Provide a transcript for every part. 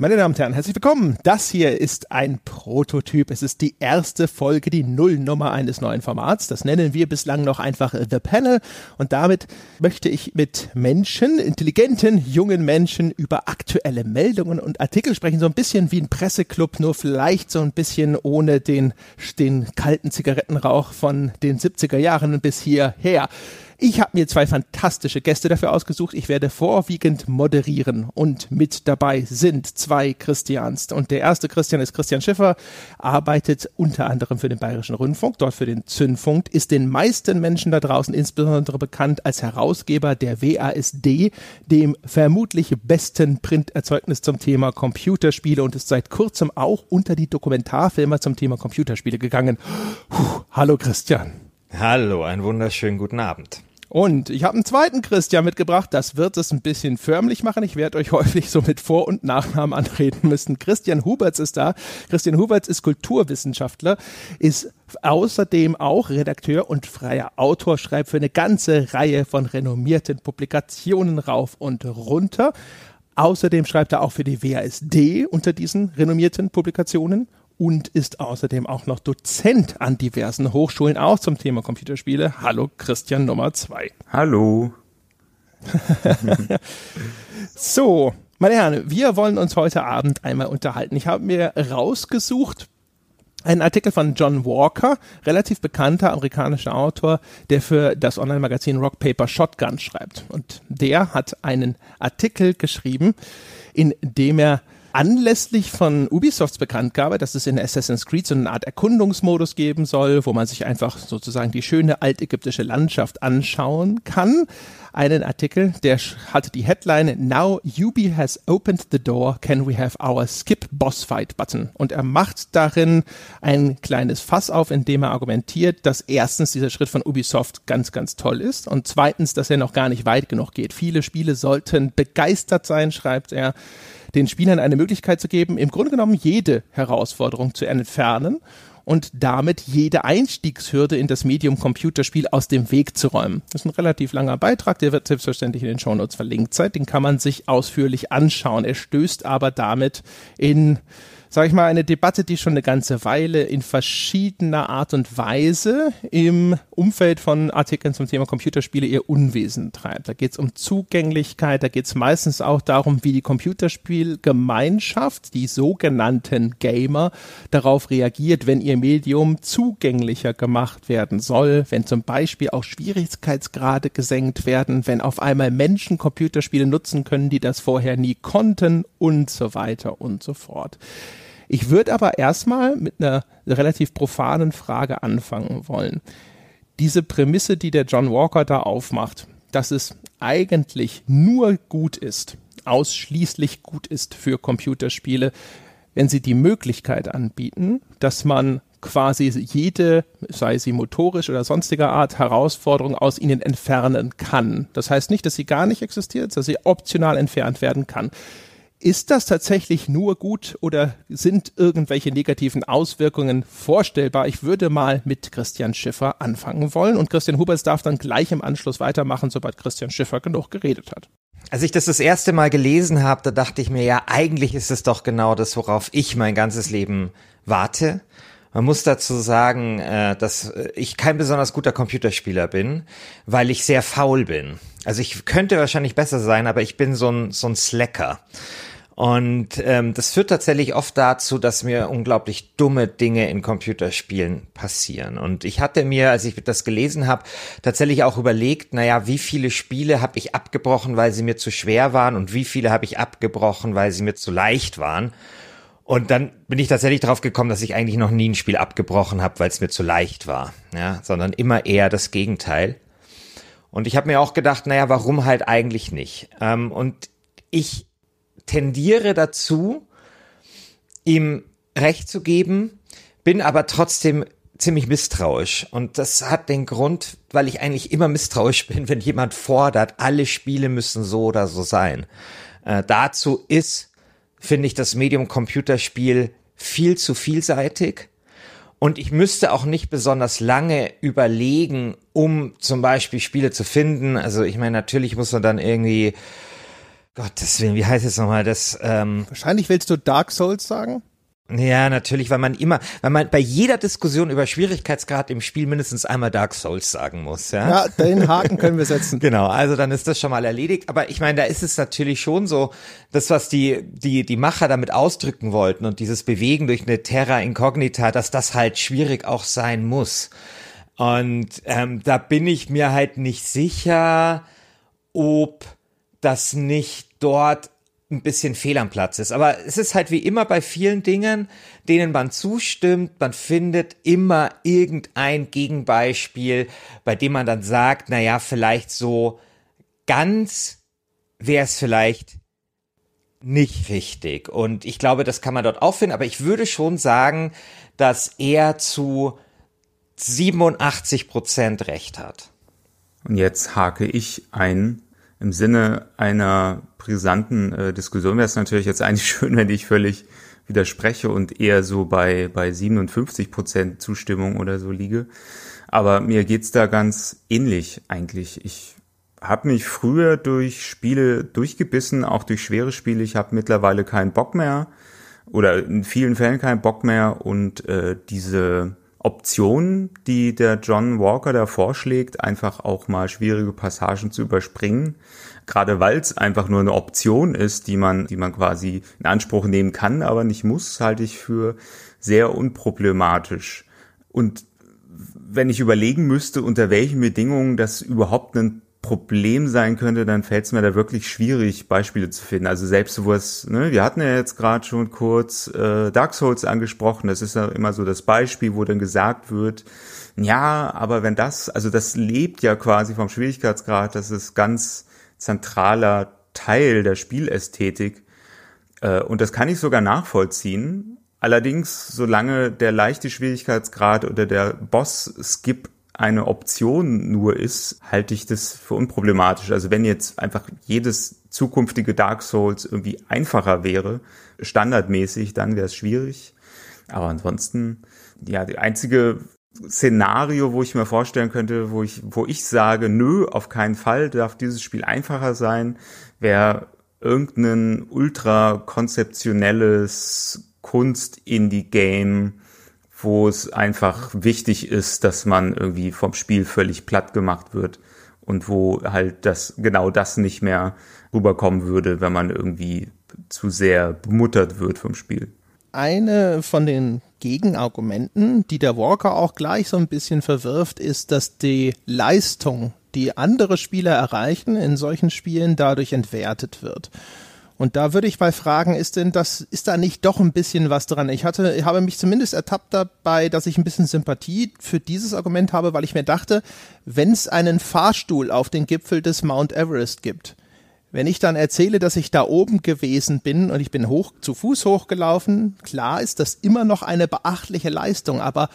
Meine Damen und Herren, herzlich willkommen. Das hier ist ein Prototyp. Es ist die erste Folge, die Nullnummer eines neuen Formats. Das nennen wir bislang noch einfach The Panel. Und damit möchte ich mit Menschen, intelligenten, jungen Menschen über aktuelle Meldungen und Artikel sprechen. So ein bisschen wie ein Presseclub, nur vielleicht so ein bisschen ohne den, den kalten Zigarettenrauch von den 70er Jahren bis hierher. Ich habe mir zwei fantastische Gäste dafür ausgesucht. Ich werde vorwiegend moderieren und mit dabei sind zwei Christians. Und der erste Christian ist Christian Schiffer, arbeitet unter anderem für den Bayerischen Rundfunk, dort für den Zündfunk, ist den meisten Menschen da draußen insbesondere bekannt als Herausgeber der WASD, dem vermutlich besten Printerzeugnis zum Thema Computerspiele und ist seit kurzem auch unter die Dokumentarfilmer zum Thema Computerspiele gegangen. Puh, hallo Christian. Hallo, einen wunderschönen guten Abend. Und ich habe einen zweiten Christian mitgebracht. Das wird es ein bisschen förmlich machen. Ich werde euch häufig so mit Vor- und Nachnamen anreden müssen. Christian Huberts ist da. Christian Huberts ist Kulturwissenschaftler, ist außerdem auch Redakteur und freier Autor, schreibt für eine ganze Reihe von renommierten Publikationen rauf und runter. Außerdem schreibt er auch für die WASD unter diesen renommierten Publikationen und ist außerdem auch noch Dozent an diversen Hochschulen, auch zum Thema Computerspiele. Hallo Christian Nummer zwei. Hallo. so, meine Herren, wir wollen uns heute Abend einmal unterhalten. Ich habe mir rausgesucht, einen Artikel von John Walker, relativ bekannter amerikanischer Autor, der für das Online-Magazin Rock Paper Shotgun schreibt. Und der hat einen Artikel geschrieben, in dem er anlässlich von Ubisofts Bekanntgabe, dass es in Assassin's Creed so eine Art Erkundungsmodus geben soll, wo man sich einfach sozusagen die schöne altägyptische Landschaft anschauen kann. Einen Artikel, der hat die Headline Now Ubi has opened the door, can we have our skip boss fight button? Und er macht darin ein kleines Fass auf, in dem er argumentiert, dass erstens dieser Schritt von Ubisoft ganz, ganz toll ist und zweitens, dass er noch gar nicht weit genug geht. Viele Spiele sollten begeistert sein, schreibt er den Spielern eine Möglichkeit zu geben, im Grunde genommen jede Herausforderung zu entfernen und damit jede Einstiegshürde in das Medium Computerspiel aus dem Weg zu räumen. Das ist ein relativ langer Beitrag, der wird selbstverständlich in den Shownotes verlinkt sein, den kann man sich ausführlich anschauen. Er stößt aber damit in sage ich mal, eine Debatte, die schon eine ganze Weile in verschiedener Art und Weise im Umfeld von Artikeln zum Thema Computerspiele ihr Unwesen treibt. Da geht es um Zugänglichkeit, da geht es meistens auch darum, wie die Computerspielgemeinschaft, die sogenannten Gamer, darauf reagiert, wenn ihr Medium zugänglicher gemacht werden soll, wenn zum Beispiel auch Schwierigkeitsgrade gesenkt werden, wenn auf einmal Menschen Computerspiele nutzen können, die das vorher nie konnten und so weiter und so fort. Ich würde aber erstmal mit einer relativ profanen Frage anfangen wollen. Diese Prämisse, die der John Walker da aufmacht, dass es eigentlich nur gut ist, ausschließlich gut ist für Computerspiele, wenn sie die Möglichkeit anbieten, dass man quasi jede, sei sie motorisch oder sonstiger Art, Herausforderung aus ihnen entfernen kann. Das heißt nicht, dass sie gar nicht existiert, dass sie optional entfernt werden kann. Ist das tatsächlich nur gut oder sind irgendwelche negativen Auswirkungen vorstellbar? Ich würde mal mit Christian Schiffer anfangen wollen und Christian Huberts darf dann gleich im Anschluss weitermachen, sobald Christian Schiffer genug geredet hat. Als ich das das erste Mal gelesen habe, da dachte ich mir, ja, eigentlich ist es doch genau das, worauf ich mein ganzes Leben warte. Man muss dazu sagen, äh, dass ich kein besonders guter Computerspieler bin, weil ich sehr faul bin. Also ich könnte wahrscheinlich besser sein, aber ich bin so ein, so ein Slacker. Und ähm, das führt tatsächlich oft dazu, dass mir unglaublich dumme Dinge in Computerspielen passieren. Und ich hatte mir, als ich das gelesen habe, tatsächlich auch überlegt, naja, wie viele Spiele habe ich abgebrochen, weil sie mir zu schwer waren und wie viele habe ich abgebrochen, weil sie mir zu leicht waren. Und dann bin ich tatsächlich drauf gekommen, dass ich eigentlich noch nie ein Spiel abgebrochen habe, weil es mir zu leicht war, ja, sondern immer eher das Gegenteil. Und ich habe mir auch gedacht, naja, warum halt eigentlich nicht? Ähm, und ich tendiere dazu, ihm Recht zu geben, bin aber trotzdem ziemlich misstrauisch. Und das hat den Grund, weil ich eigentlich immer misstrauisch bin, wenn jemand fordert, alle Spiele müssen so oder so sein. Äh, dazu ist, finde ich, das Medium Computerspiel viel zu vielseitig. Und ich müsste auch nicht besonders lange überlegen, um zum Beispiel Spiele zu finden. Also ich meine, natürlich muss man dann irgendwie Gottes Willen, wie heißt es nochmal? Das, ähm, Wahrscheinlich willst du Dark Souls sagen? Ja, natürlich, weil man immer, weil man bei jeder Diskussion über Schwierigkeitsgrad im Spiel mindestens einmal Dark Souls sagen muss, ja. Ja, den Haken können wir setzen. genau, also dann ist das schon mal erledigt. Aber ich meine, da ist es natürlich schon so, das, was die, die, die Macher damit ausdrücken wollten und dieses Bewegen durch eine Terra Incognita, dass das halt schwierig auch sein muss. Und ähm, da bin ich mir halt nicht sicher, ob das nicht dort ein bisschen fehl am Platz ist. Aber es ist halt wie immer bei vielen Dingen, denen man zustimmt, man findet immer irgendein Gegenbeispiel, bei dem man dann sagt, na ja, vielleicht so ganz wäre es vielleicht nicht richtig. Und ich glaube, das kann man dort auch finden, aber ich würde schon sagen, dass er zu 87 Prozent recht hat. Und jetzt hake ich ein im Sinne einer brisanten äh, Diskussion wäre es natürlich jetzt eigentlich schön, wenn ich völlig widerspreche und eher so bei, bei 57 Prozent Zustimmung oder so liege. Aber mir geht's da ganz ähnlich eigentlich. Ich habe mich früher durch Spiele durchgebissen, auch durch schwere Spiele. Ich habe mittlerweile keinen Bock mehr oder in vielen Fällen keinen Bock mehr und äh, diese Option, die der John Walker da vorschlägt, einfach auch mal schwierige Passagen zu überspringen, gerade weil es einfach nur eine Option ist, die man, die man quasi in Anspruch nehmen kann, aber nicht muss, halte ich für sehr unproblematisch. Und wenn ich überlegen müsste, unter welchen Bedingungen das überhaupt ein Problem sein könnte, dann fällt es mir da wirklich schwierig, Beispiele zu finden. Also selbst wo es, ne, wir hatten ja jetzt gerade schon kurz äh, Dark Souls angesprochen, das ist ja immer so das Beispiel, wo dann gesagt wird, ja, aber wenn das, also das lebt ja quasi vom Schwierigkeitsgrad, das ist ganz zentraler Teil der Spielästhetik. Äh, und das kann ich sogar nachvollziehen. Allerdings, solange der leichte Schwierigkeitsgrad oder der Boss-Skip eine Option nur ist, halte ich das für unproblematisch. Also wenn jetzt einfach jedes zukünftige Dark Souls irgendwie einfacher wäre, standardmäßig, dann wäre es schwierig. Aber ansonsten, ja, die einzige Szenario, wo ich mir vorstellen könnte, wo ich, wo ich sage, nö, auf keinen Fall darf dieses Spiel einfacher sein, wäre irgendein ultra konzeptionelles Kunst-Indie-Game, wo es einfach wichtig ist, dass man irgendwie vom Spiel völlig platt gemacht wird und wo halt das genau das nicht mehr rüberkommen würde, wenn man irgendwie zu sehr bemuttert wird vom Spiel. Eine von den Gegenargumenten, die der Walker auch gleich so ein bisschen verwirft, ist, dass die Leistung, die andere Spieler erreichen, in solchen Spielen dadurch entwertet wird. Und da würde ich mal fragen, ist denn das, ist da nicht doch ein bisschen was dran? Ich hatte, ich habe mich zumindest ertappt dabei, dass ich ein bisschen Sympathie für dieses Argument habe, weil ich mir dachte, wenn es einen Fahrstuhl auf den Gipfel des Mount Everest gibt, wenn ich dann erzähle, dass ich da oben gewesen bin und ich bin hoch, zu Fuß hochgelaufen, klar ist das immer noch eine beachtliche Leistung, aber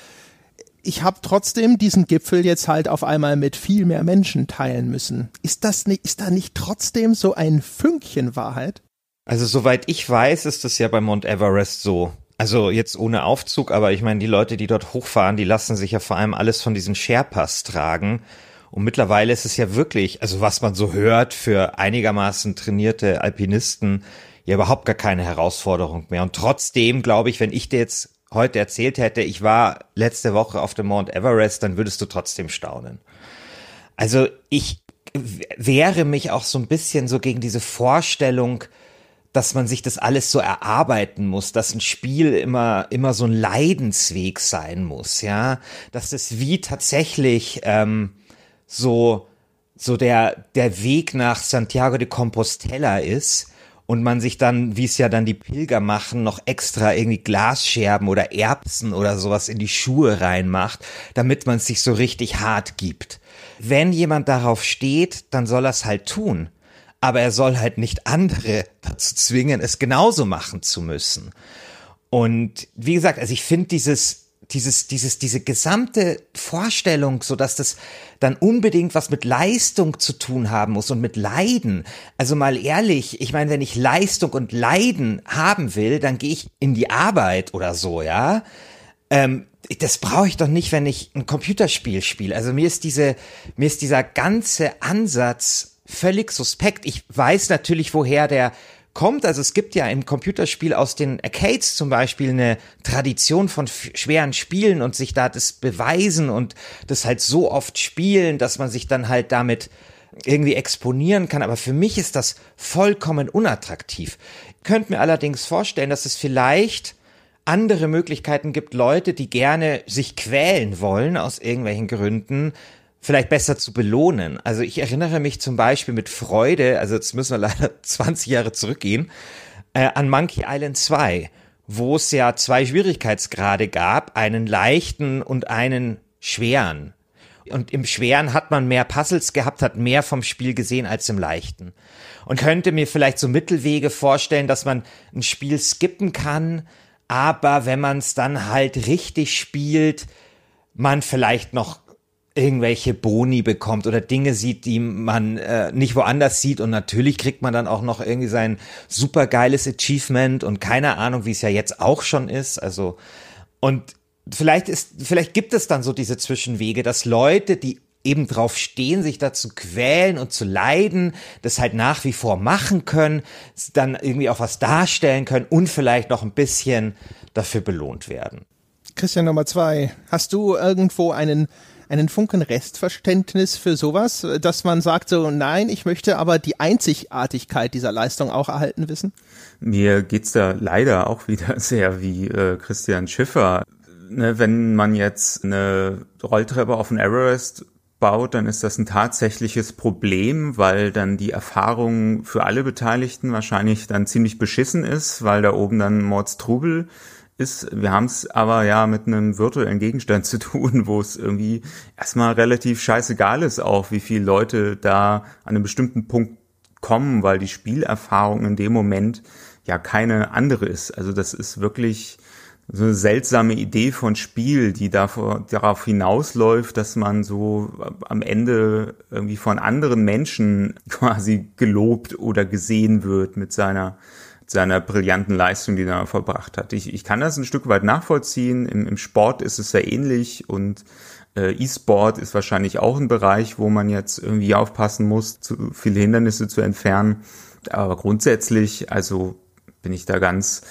ich habe trotzdem diesen Gipfel jetzt halt auf einmal mit viel mehr Menschen teilen müssen. Ist das nicht, ist da nicht trotzdem so ein Fünkchen Wahrheit? Also soweit ich weiß, ist das ja bei Mount Everest so. Also jetzt ohne Aufzug, aber ich meine, die Leute, die dort hochfahren, die lassen sich ja vor allem alles von diesen Sherpas tragen. Und mittlerweile ist es ja wirklich, also was man so hört, für einigermaßen trainierte Alpinisten ja überhaupt gar keine Herausforderung mehr. Und trotzdem glaube ich, wenn ich dir jetzt heute erzählt hätte, ich war letzte Woche auf dem Mount Everest, dann würdest du trotzdem staunen. Also ich wehre mich auch so ein bisschen so gegen diese Vorstellung, dass man sich das alles so erarbeiten muss, dass ein Spiel immer immer so ein Leidensweg sein muss, ja, dass das wie tatsächlich ähm, so so der der Weg nach Santiago de Compostela ist und man sich dann, wie es ja dann die Pilger machen, noch extra irgendwie Glasscherben oder Erbsen oder sowas in die Schuhe reinmacht, damit man es sich so richtig hart gibt. Wenn jemand darauf steht, dann soll er es halt tun aber er soll halt nicht andere dazu zwingen, es genauso machen zu müssen. Und wie gesagt, also ich finde dieses, dieses, dieses, diese gesamte Vorstellung, so dass das dann unbedingt was mit Leistung zu tun haben muss und mit Leiden. Also mal ehrlich, ich meine, wenn ich Leistung und Leiden haben will, dann gehe ich in die Arbeit oder so, ja. Ähm, das brauche ich doch nicht, wenn ich ein Computerspiel spiele. Also mir ist diese, mir ist dieser ganze Ansatz völlig suspekt. Ich weiß natürlich, woher der kommt. Also es gibt ja im Computerspiel aus den Arcades zum Beispiel eine Tradition von schweren Spielen und sich da das beweisen und das halt so oft spielen, dass man sich dann halt damit irgendwie exponieren kann. Aber für mich ist das vollkommen unattraktiv. Ich könnte mir allerdings vorstellen, dass es vielleicht andere Möglichkeiten gibt, Leute, die gerne sich quälen wollen aus irgendwelchen Gründen, vielleicht besser zu belohnen. Also ich erinnere mich zum Beispiel mit Freude, also jetzt müssen wir leider 20 Jahre zurückgehen, äh, an Monkey Island 2, wo es ja zwei Schwierigkeitsgrade gab, einen leichten und einen schweren. Und im Schweren hat man mehr Puzzles gehabt, hat mehr vom Spiel gesehen als im Leichten. Und könnte mir vielleicht so Mittelwege vorstellen, dass man ein Spiel skippen kann, aber wenn man es dann halt richtig spielt, man vielleicht noch irgendwelche Boni bekommt oder Dinge sieht, die man äh, nicht woanders sieht. Und natürlich kriegt man dann auch noch irgendwie sein supergeiles Achievement und keine Ahnung, wie es ja jetzt auch schon ist, also und vielleicht ist vielleicht gibt es dann so diese Zwischenwege, dass Leute, die eben drauf stehen, sich dazu quälen und zu leiden, das halt nach wie vor machen können, dann irgendwie auch was darstellen können und vielleicht noch ein bisschen dafür belohnt werden. Christian Nummer zwei, hast du irgendwo einen einen Funken Restverständnis für sowas, dass man sagt so, nein, ich möchte aber die Einzigartigkeit dieser Leistung auch erhalten wissen? Mir geht's da leider auch wieder sehr wie äh, Christian Schiffer. Ne, wenn man jetzt eine Rolltreppe auf den Everest baut, dann ist das ein tatsächliches Problem, weil dann die Erfahrung für alle Beteiligten wahrscheinlich dann ziemlich beschissen ist, weil da oben dann Mordstrubel ist. Wir haben es aber ja mit einem virtuellen Gegenstand zu tun, wo es irgendwie erstmal relativ scheißegal ist auch, wie viele Leute da an einem bestimmten Punkt kommen, weil die Spielerfahrung in dem Moment ja keine andere ist. Also das ist wirklich so eine seltsame Idee von Spiel, die davor, darauf hinausläuft, dass man so am Ende irgendwie von anderen Menschen quasi gelobt oder gesehen wird mit seiner seiner brillanten Leistung, die er vollbracht hat. Ich, ich kann das ein Stück weit nachvollziehen. Im, im Sport ist es sehr ähnlich und äh, E-Sport ist wahrscheinlich auch ein Bereich, wo man jetzt irgendwie aufpassen muss, zu viele Hindernisse zu entfernen. Aber grundsätzlich, also bin ich da ganz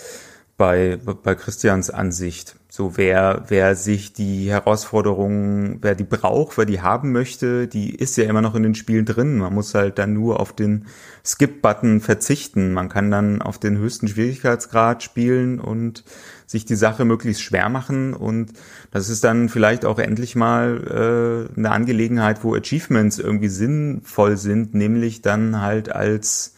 bei, bei Christians Ansicht. So wer, wer sich die Herausforderungen, wer die braucht, wer die haben möchte, die ist ja immer noch in den Spielen drin. Man muss halt dann nur auf den Skip-Button verzichten. Man kann dann auf den höchsten Schwierigkeitsgrad spielen und sich die Sache möglichst schwer machen. Und das ist dann vielleicht auch endlich mal äh, eine Angelegenheit, wo Achievements irgendwie sinnvoll sind, nämlich dann halt als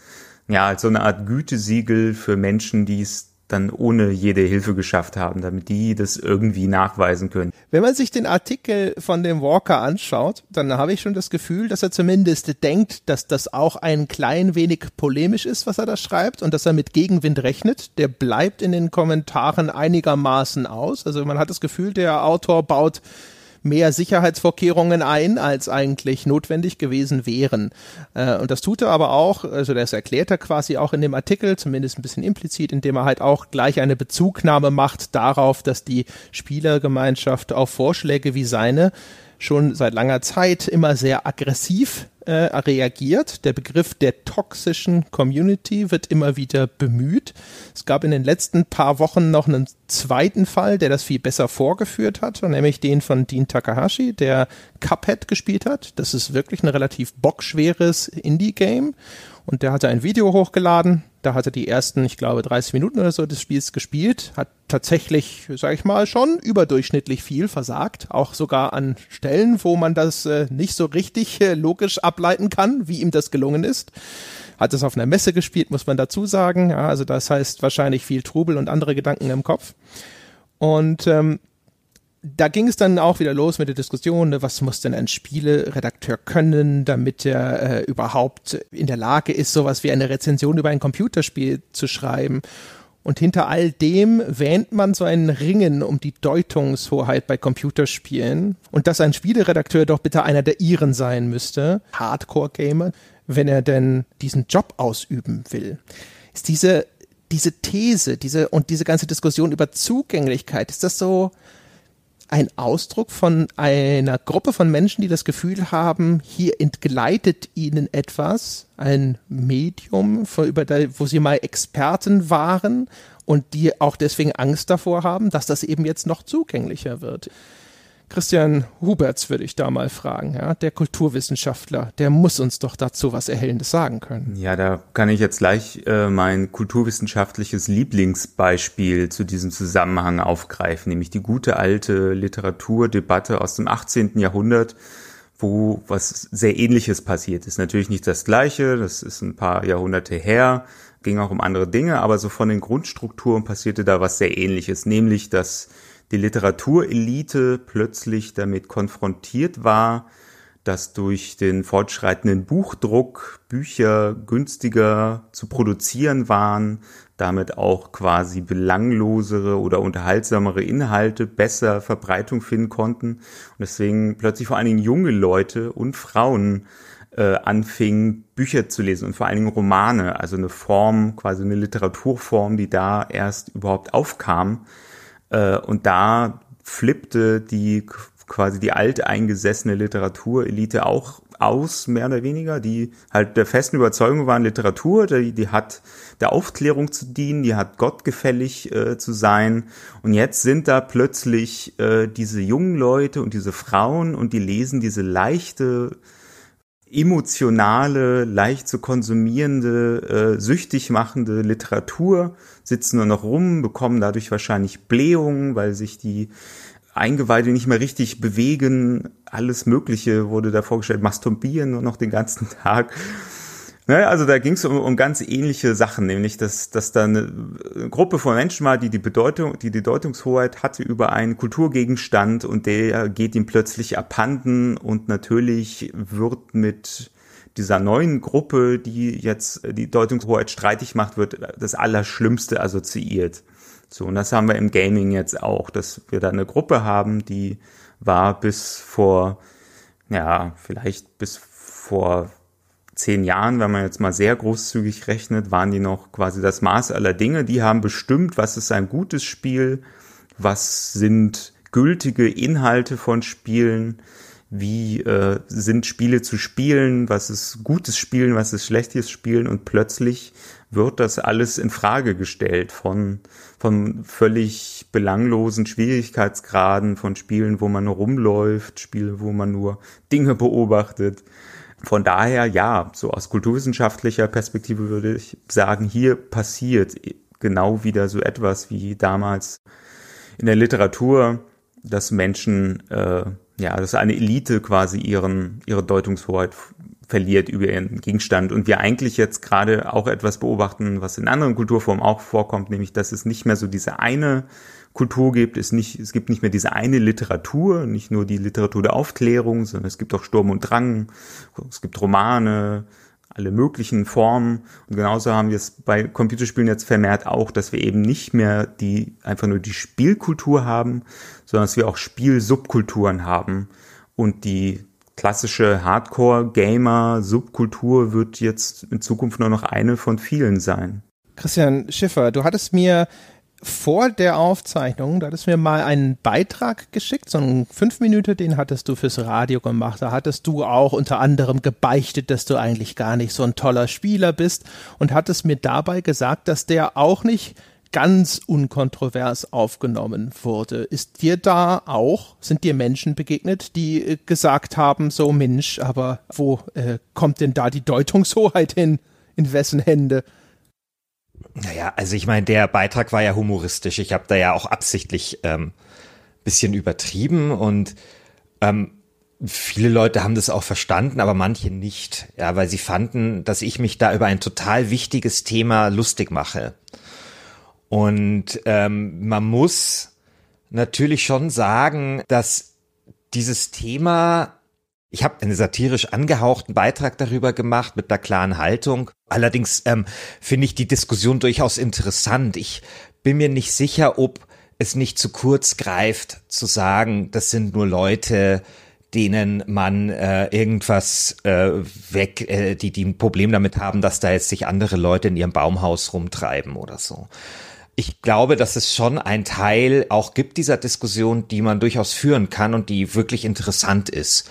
ja, als so eine Art Gütesiegel für Menschen, die es dann ohne jede Hilfe geschafft haben, damit die das irgendwie nachweisen können. Wenn man sich den Artikel von dem Walker anschaut, dann habe ich schon das Gefühl, dass er zumindest denkt, dass das auch ein klein wenig polemisch ist, was er da schreibt und dass er mit Gegenwind rechnet. Der bleibt in den Kommentaren einigermaßen aus. Also man hat das Gefühl, der Autor baut mehr Sicherheitsvorkehrungen ein, als eigentlich notwendig gewesen wären. Äh, und das tut er aber auch, also das erklärt er quasi auch in dem Artikel, zumindest ein bisschen implizit, indem er halt auch gleich eine Bezugnahme macht darauf, dass die Spielergemeinschaft auf Vorschläge wie seine schon seit langer Zeit immer sehr aggressiv äh, reagiert. Der Begriff der toxischen Community wird immer wieder bemüht. Es gab in den letzten paar Wochen noch einen zweiten Fall, der das viel besser vorgeführt hat, nämlich den von Dean Takahashi, der Cuphead gespielt hat. Das ist wirklich ein relativ bockschweres Indie-Game. Und der hatte ein Video hochgeladen. Da hatte die ersten, ich glaube, 30 Minuten oder so des Spiels gespielt. Hat tatsächlich, sag ich mal, schon überdurchschnittlich viel versagt. Auch sogar an Stellen, wo man das äh, nicht so richtig äh, logisch ableiten kann, wie ihm das gelungen ist. Hat es auf einer Messe gespielt, muss man dazu sagen. Ja, also das heißt wahrscheinlich viel Trubel und andere Gedanken im Kopf. Und ähm, da ging es dann auch wieder los mit der Diskussion, ne, was muss denn ein Spieleredakteur können, damit er äh, überhaupt in der Lage ist, sowas wie eine Rezension über ein Computerspiel zu schreiben. Und hinter all dem wähnt man so ein Ringen um die Deutungshoheit bei Computerspielen und dass ein Spieleredakteur doch bitte einer der ihren sein müsste, Hardcore-Gamer, wenn er denn diesen Job ausüben will. Ist diese, diese These, diese und diese ganze Diskussion über Zugänglichkeit, ist das so, ein Ausdruck von einer Gruppe von Menschen, die das Gefühl haben, hier entgleitet ihnen etwas, ein Medium, wo sie mal Experten waren und die auch deswegen Angst davor haben, dass das eben jetzt noch zugänglicher wird. Christian Huberts würde ich da mal fragen, ja, der Kulturwissenschaftler, der muss uns doch dazu was Erhellendes sagen können. Ja, da kann ich jetzt gleich äh, mein kulturwissenschaftliches Lieblingsbeispiel zu diesem Zusammenhang aufgreifen, nämlich die gute alte Literaturdebatte aus dem 18. Jahrhundert, wo was sehr ähnliches passiert ist. Natürlich nicht das gleiche, das ist ein paar Jahrhunderte her, ging auch um andere Dinge, aber so von den Grundstrukturen passierte da was sehr ähnliches, nämlich dass die Literaturelite plötzlich damit konfrontiert war, dass durch den fortschreitenden Buchdruck Bücher günstiger zu produzieren waren, damit auch quasi belanglosere oder unterhaltsamere Inhalte besser Verbreitung finden konnten und deswegen plötzlich vor allen Dingen junge Leute und Frauen äh, anfingen, Bücher zu lesen und vor allen Dingen Romane, also eine Form, quasi eine Literaturform, die da erst überhaupt aufkam, äh, und da flippte die quasi die alteingesessene Literaturelite auch aus, mehr oder weniger, die halt der festen Überzeugung waren, Literatur, die, die hat der Aufklärung zu dienen, die hat gottgefällig äh, zu sein. Und jetzt sind da plötzlich äh, diese jungen Leute und diese Frauen und die lesen diese leichte, emotionale, leicht zu konsumierende, äh, süchtig machende Literatur, sitzen nur noch rum, bekommen dadurch wahrscheinlich Blähungen, weil sich die Eingeweide nicht mehr richtig bewegen. Alles Mögliche wurde da vorgestellt, masturbieren nur noch den ganzen Tag. Ne, also da ging es um, um ganz ähnliche Sachen, nämlich dass, dass da eine Gruppe von Menschen war, die die Bedeutung, die die Deutungshoheit hatte über einen Kulturgegenstand und der geht ihm plötzlich abhanden und natürlich wird mit dieser neuen Gruppe, die jetzt die Deutungshoheit streitig macht, wird das Allerschlimmste assoziiert. So, und das haben wir im Gaming jetzt auch, dass wir da eine Gruppe haben, die war bis vor, ja, vielleicht bis vor zehn Jahren, wenn man jetzt mal sehr großzügig rechnet, waren die noch quasi das Maß aller Dinge. Die haben bestimmt, was ist ein gutes Spiel, was sind gültige Inhalte von Spielen, wie äh, sind Spiele zu spielen, was ist gutes Spielen, was ist schlechtes Spielen und plötzlich wird das alles in Frage gestellt von, von völlig belanglosen Schwierigkeitsgraden, von Spielen, wo man nur rumläuft, Spiele, wo man nur Dinge beobachtet. Von daher, ja, so aus kulturwissenschaftlicher Perspektive würde ich sagen, hier passiert genau wieder so etwas wie damals in der Literatur, dass Menschen äh, ja, dass eine Elite quasi ihren, ihre Deutungshoheit verliert über ihren Gegenstand. Und wir eigentlich jetzt gerade auch etwas beobachten, was in anderen Kulturformen auch vorkommt, nämlich dass es nicht mehr so diese eine Kultur gibt, es nicht, es gibt nicht mehr diese eine Literatur, nicht nur die Literatur der Aufklärung, sondern es gibt auch Sturm und Drang, es gibt Romane, alle möglichen Formen. Und genauso haben wir es bei Computerspielen jetzt vermehrt auch, dass wir eben nicht mehr die, einfach nur die Spielkultur haben, sondern dass wir auch Spielsubkulturen haben. Und die klassische Hardcore-Gamer-Subkultur wird jetzt in Zukunft nur noch eine von vielen sein. Christian Schiffer, du hattest mir vor der Aufzeichnung, da hattest du mir mal einen Beitrag geschickt, so einen fünf Minuten, den hattest du fürs Radio gemacht. Da hattest du auch unter anderem gebeichtet, dass du eigentlich gar nicht so ein toller Spieler bist und hattest mir dabei gesagt, dass der auch nicht ganz unkontrovers aufgenommen wurde. Ist dir da auch, sind dir Menschen begegnet, die äh, gesagt haben, so Mensch, aber wo äh, kommt denn da die Deutungshoheit hin? In wessen Hände? Naja, also ich meine, der Beitrag war ja humoristisch. Ich habe da ja auch absichtlich ähm, bisschen übertrieben und ähm, viele Leute haben das auch verstanden, aber manche nicht. Ja, weil sie fanden, dass ich mich da über ein total wichtiges Thema lustig mache. Und ähm, man muss natürlich schon sagen, dass dieses Thema ich habe einen satirisch angehauchten Beitrag darüber gemacht mit einer klaren Haltung. Allerdings ähm, finde ich die Diskussion durchaus interessant. Ich bin mir nicht sicher, ob es nicht zu kurz greift, zu sagen, das sind nur Leute, denen man äh, irgendwas äh, weg, äh, die die ein Problem damit haben, dass da jetzt sich andere Leute in ihrem Baumhaus rumtreiben oder so. ich glaube, dass es schon ein Teil auch gibt dieser Diskussion, die man durchaus führen kann und die wirklich interessant ist.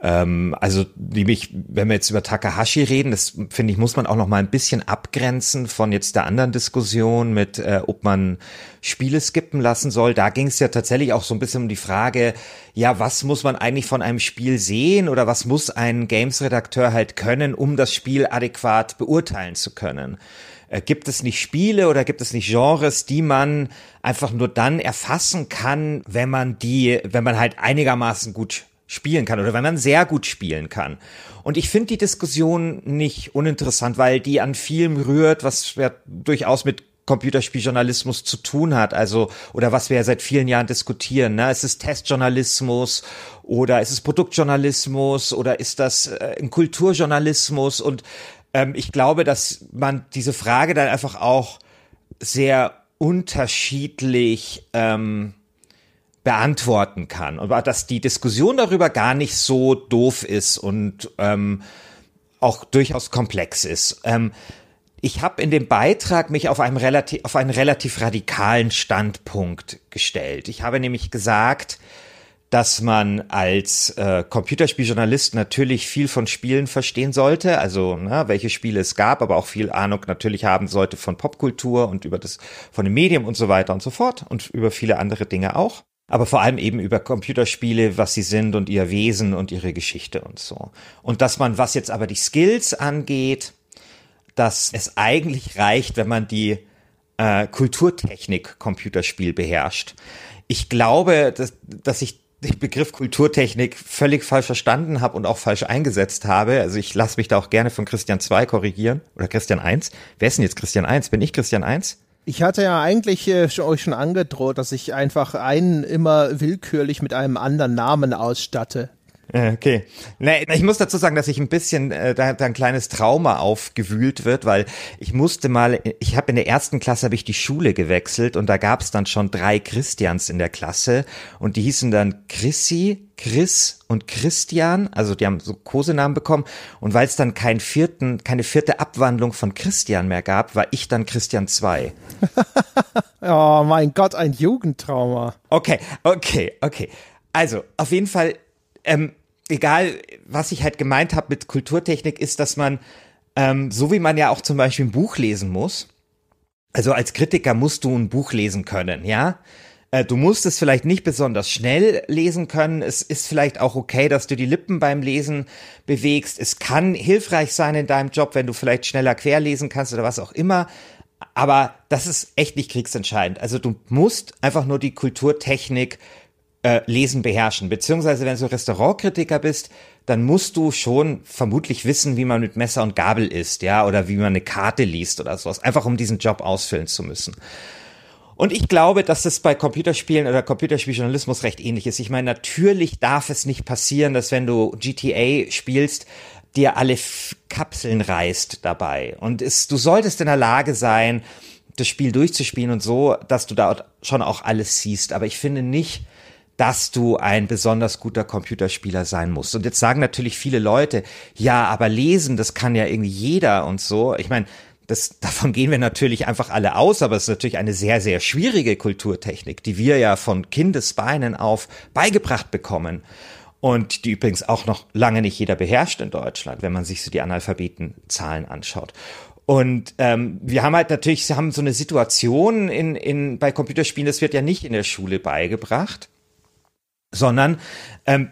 Ähm, also nämlich, wenn wir jetzt über Takahashi reden, das finde ich, muss man auch noch mal ein bisschen abgrenzen von jetzt der anderen Diskussion mit, äh, ob man Spiele skippen lassen soll. Da ging es ja tatsächlich auch so ein bisschen um die Frage, ja, was muss man eigentlich von einem Spiel sehen oder was muss ein Games-Redakteur halt können, um das Spiel adäquat beurteilen zu können? Äh, gibt es nicht Spiele oder gibt es nicht Genres, die man einfach nur dann erfassen kann, wenn man die, wenn man halt einigermaßen gut spielen kann oder wenn man sehr gut spielen kann. Und ich finde die Diskussion nicht uninteressant, weil die an vielem rührt, was ja durchaus mit Computerspieljournalismus zu tun hat, also oder was wir ja seit vielen Jahren diskutieren. Ne? Ist es Testjournalismus oder ist es Produktjournalismus oder ist das äh, ein Kulturjournalismus? Und ähm, ich glaube, dass man diese Frage dann einfach auch sehr unterschiedlich ähm, beantworten kann. Und dass die Diskussion darüber gar nicht so doof ist und ähm, auch durchaus komplex ist. Ähm, ich habe in dem Beitrag mich auf, einem relativ, auf einen relativ radikalen Standpunkt gestellt. Ich habe nämlich gesagt, dass man als äh, Computerspieljournalist natürlich viel von Spielen verstehen sollte, also ne, welche Spiele es gab, aber auch viel Ahnung natürlich haben sollte von Popkultur und über das von dem Medium und so weiter und so fort und über viele andere Dinge auch aber vor allem eben über Computerspiele, was sie sind und ihr Wesen und ihre Geschichte und so. Und dass man, was jetzt aber die Skills angeht, dass es eigentlich reicht, wenn man die äh, Kulturtechnik Computerspiel beherrscht. Ich glaube, dass, dass ich den Begriff Kulturtechnik völlig falsch verstanden habe und auch falsch eingesetzt habe. Also ich lasse mich da auch gerne von Christian 2 korrigieren oder Christian 1. Wer ist denn jetzt Christian 1? Bin ich Christian 1? Ich hatte ja eigentlich äh, euch schon angedroht, dass ich einfach einen immer willkürlich mit einem anderen Namen ausstatte. Okay. Nee, ich muss dazu sagen, dass ich ein bisschen äh, da, da ein kleines Trauma aufgewühlt wird, weil ich musste mal, ich habe in der ersten Klasse habe ich die Schule gewechselt und da gab es dann schon drei Christians in der Klasse und die hießen dann Chrissy, Chris und Christian, also die haben so Kosenamen bekommen und weil es dann keinen vierten, keine vierte Abwandlung von Christian mehr gab, war ich dann Christian 2. oh mein Gott, ein Jugendtrauma. Okay, okay, okay. Also, auf jeden Fall ähm, egal, was ich halt gemeint habe mit Kulturtechnik, ist, dass man, ähm, so wie man ja auch zum Beispiel ein Buch lesen muss, also als Kritiker musst du ein Buch lesen können, ja. Äh, du musst es vielleicht nicht besonders schnell lesen können. Es ist vielleicht auch okay, dass du die Lippen beim Lesen bewegst. Es kann hilfreich sein in deinem Job, wenn du vielleicht schneller querlesen kannst oder was auch immer. Aber das ist echt nicht kriegsentscheidend. Also du musst einfach nur die Kulturtechnik äh, Lesen beherrschen. Beziehungsweise, wenn du Restaurantkritiker bist, dann musst du schon vermutlich wissen, wie man mit Messer und Gabel isst, ja, oder wie man eine Karte liest oder sowas, einfach um diesen Job ausfüllen zu müssen. Und ich glaube, dass es bei Computerspielen oder Computerspieljournalismus recht ähnlich ist. Ich meine, natürlich darf es nicht passieren, dass wenn du GTA spielst, dir alle Kapseln reißt dabei. Und es, du solltest in der Lage sein, das Spiel durchzuspielen und so, dass du da schon auch alles siehst. Aber ich finde nicht, dass du ein besonders guter Computerspieler sein musst. Und jetzt sagen natürlich viele Leute, ja, aber lesen, das kann ja irgendwie jeder und so. Ich meine, das, davon gehen wir natürlich einfach alle aus, aber es ist natürlich eine sehr, sehr schwierige Kulturtechnik, die wir ja von Kindesbeinen auf beigebracht bekommen. Und die übrigens auch noch lange nicht jeder beherrscht in Deutschland, wenn man sich so die Analphabetenzahlen anschaut. Und ähm, wir haben halt natürlich, haben so eine Situation in, in, bei Computerspielen, das wird ja nicht in der Schule beigebracht sondern ähm,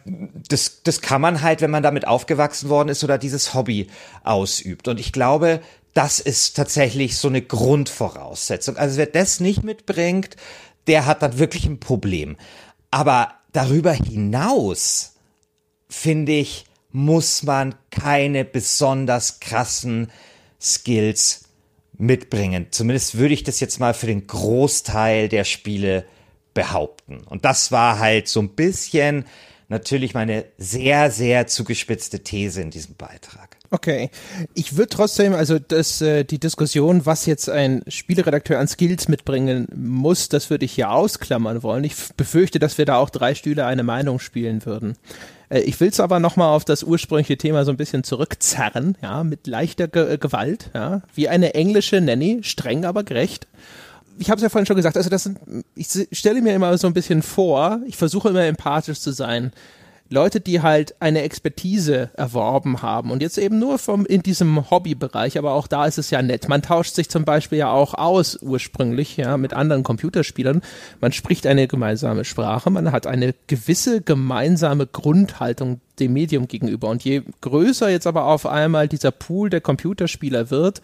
das, das kann man halt, wenn man damit aufgewachsen worden ist oder dieses Hobby ausübt. Und ich glaube, das ist tatsächlich so eine Grundvoraussetzung. Also wer das nicht mitbringt, der hat dann wirklich ein Problem. Aber darüber hinaus, finde ich, muss man keine besonders krassen Skills mitbringen. Zumindest würde ich das jetzt mal für den Großteil der Spiele behaupten. Und das war halt so ein bisschen natürlich meine sehr, sehr zugespitzte These in diesem Beitrag. Okay. Ich würde trotzdem, also das, äh, die Diskussion, was jetzt ein Spieleredakteur an Skills mitbringen muss, das würde ich hier ausklammern wollen. Ich befürchte, dass wir da auch drei Stühle eine Meinung spielen würden. Äh, ich will es aber nochmal auf das ursprüngliche Thema so ein bisschen zurückzerren, ja, mit leichter Ge Gewalt, ja, wie eine englische Nanny, streng aber gerecht ich habe es ja vorhin schon gesagt, also das sind, ich stelle mir immer so ein bisschen vor, ich versuche immer empathisch zu sein. Leute, die halt eine Expertise erworben haben und jetzt eben nur vom in diesem Hobbybereich, aber auch da ist es ja nett. Man tauscht sich zum Beispiel ja auch aus ursprünglich ja mit anderen Computerspielern. Man spricht eine gemeinsame Sprache, man hat eine gewisse gemeinsame Grundhaltung dem Medium gegenüber und je größer jetzt aber auf einmal dieser Pool der Computerspieler wird,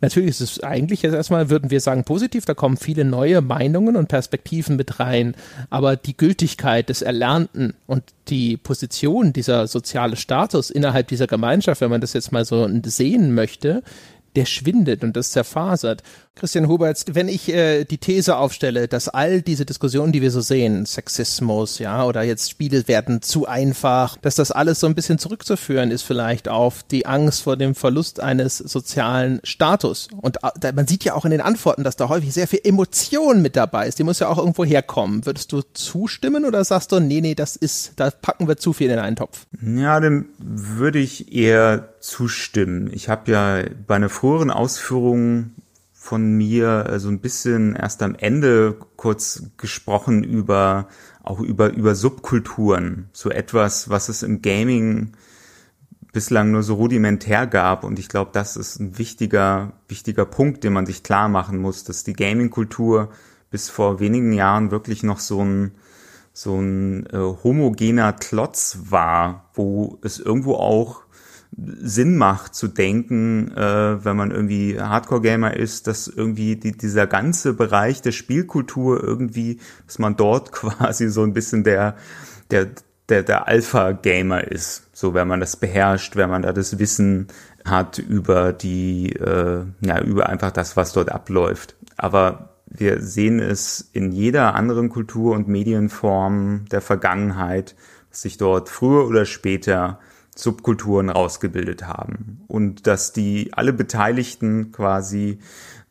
Natürlich ist es eigentlich jetzt erstmal, würden wir sagen, positiv, da kommen viele neue Meinungen und Perspektiven mit rein, aber die Gültigkeit des Erlernten und die Position, dieser soziale Status innerhalb dieser Gemeinschaft, wenn man das jetzt mal so sehen möchte, der schwindet und das zerfasert. Christian Huberts, wenn ich äh, die These aufstelle, dass all diese Diskussionen, die wir so sehen, Sexismus, ja, oder jetzt Spiele werden zu einfach, dass das alles so ein bisschen zurückzuführen ist vielleicht auf die Angst vor dem Verlust eines sozialen Status. Und äh, man sieht ja auch in den Antworten, dass da häufig sehr viel Emotion mit dabei ist. Die muss ja auch irgendwo herkommen. Würdest du zustimmen oder sagst du, nee, nee, das ist, da packen wir zu viel in einen Topf? Ja, dem würde ich eher zustimmen. Ich habe ja bei einer früheren Ausführung von mir äh, so ein bisschen erst am Ende kurz gesprochen über auch über über Subkulturen, so etwas, was es im Gaming bislang nur so rudimentär gab. Und ich glaube, das ist ein wichtiger wichtiger Punkt, den man sich klar machen muss, dass die Gaming-Kultur bis vor wenigen Jahren wirklich noch so ein so ein äh, homogener Klotz war, wo es irgendwo auch Sinn macht zu denken, äh, wenn man irgendwie Hardcore-Gamer ist, dass irgendwie die, dieser ganze Bereich der Spielkultur irgendwie, dass man dort quasi so ein bisschen der, der, der, der Alpha-Gamer ist. So, wenn man das beherrscht, wenn man da das Wissen hat über die, äh, ja, über einfach das, was dort abläuft. Aber wir sehen es in jeder anderen Kultur und Medienform der Vergangenheit, dass sich dort früher oder später Subkulturen rausgebildet haben und dass die alle Beteiligten quasi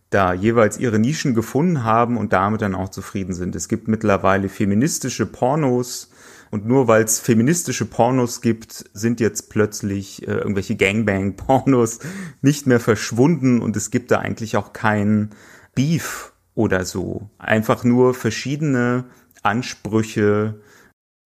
da jeweils ihre Nischen gefunden haben und damit dann auch zufrieden sind. Es gibt mittlerweile feministische Pornos und nur weil es feministische Pornos gibt, sind jetzt plötzlich äh, irgendwelche Gangbang-Pornos nicht mehr verschwunden und es gibt da eigentlich auch kein Beef oder so. Einfach nur verschiedene Ansprüche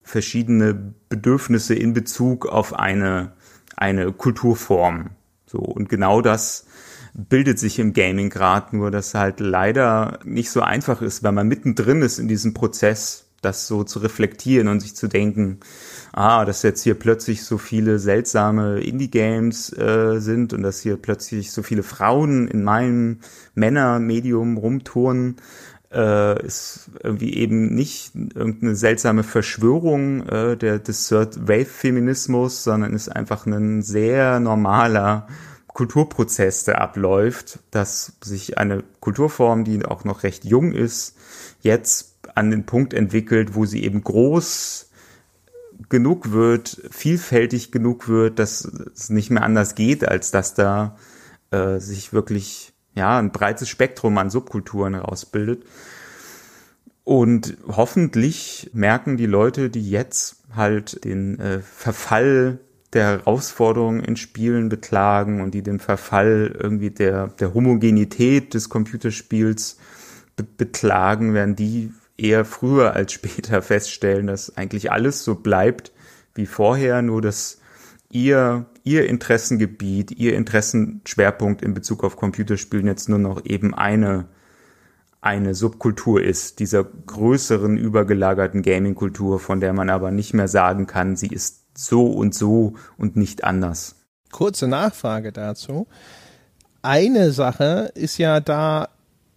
verschiedene Bedürfnisse in Bezug auf eine, eine Kulturform. So, und genau das bildet sich im Gaming gerade, nur dass halt leider nicht so einfach ist, weil man mittendrin ist in diesem Prozess, das so zu reflektieren und sich zu denken, ah, dass jetzt hier plötzlich so viele seltsame Indie-Games äh, sind und dass hier plötzlich so viele Frauen in meinem Männermedium rumtouren äh, ist irgendwie eben nicht irgendeine seltsame Verschwörung äh, der, des Third Wave Feminismus, sondern ist einfach ein sehr normaler Kulturprozess, der abläuft, dass sich eine Kulturform, die auch noch recht jung ist, jetzt an den Punkt entwickelt, wo sie eben groß genug wird, vielfältig genug wird, dass es nicht mehr anders geht, als dass da äh, sich wirklich ja, ein breites Spektrum an Subkulturen herausbildet. Und hoffentlich merken die Leute, die jetzt halt den äh, Verfall der Herausforderungen in Spielen beklagen und die den Verfall irgendwie der, der Homogenität des Computerspiels be beklagen, werden die eher früher als später feststellen, dass eigentlich alles so bleibt wie vorher, nur dass ihr, ihr Interessengebiet, ihr Interessenschwerpunkt in Bezug auf Computerspielen jetzt nur noch eben eine, eine Subkultur ist, dieser größeren übergelagerten Gaming-Kultur, von der man aber nicht mehr sagen kann, sie ist so und so und nicht anders. Kurze Nachfrage dazu. Eine Sache ist ja da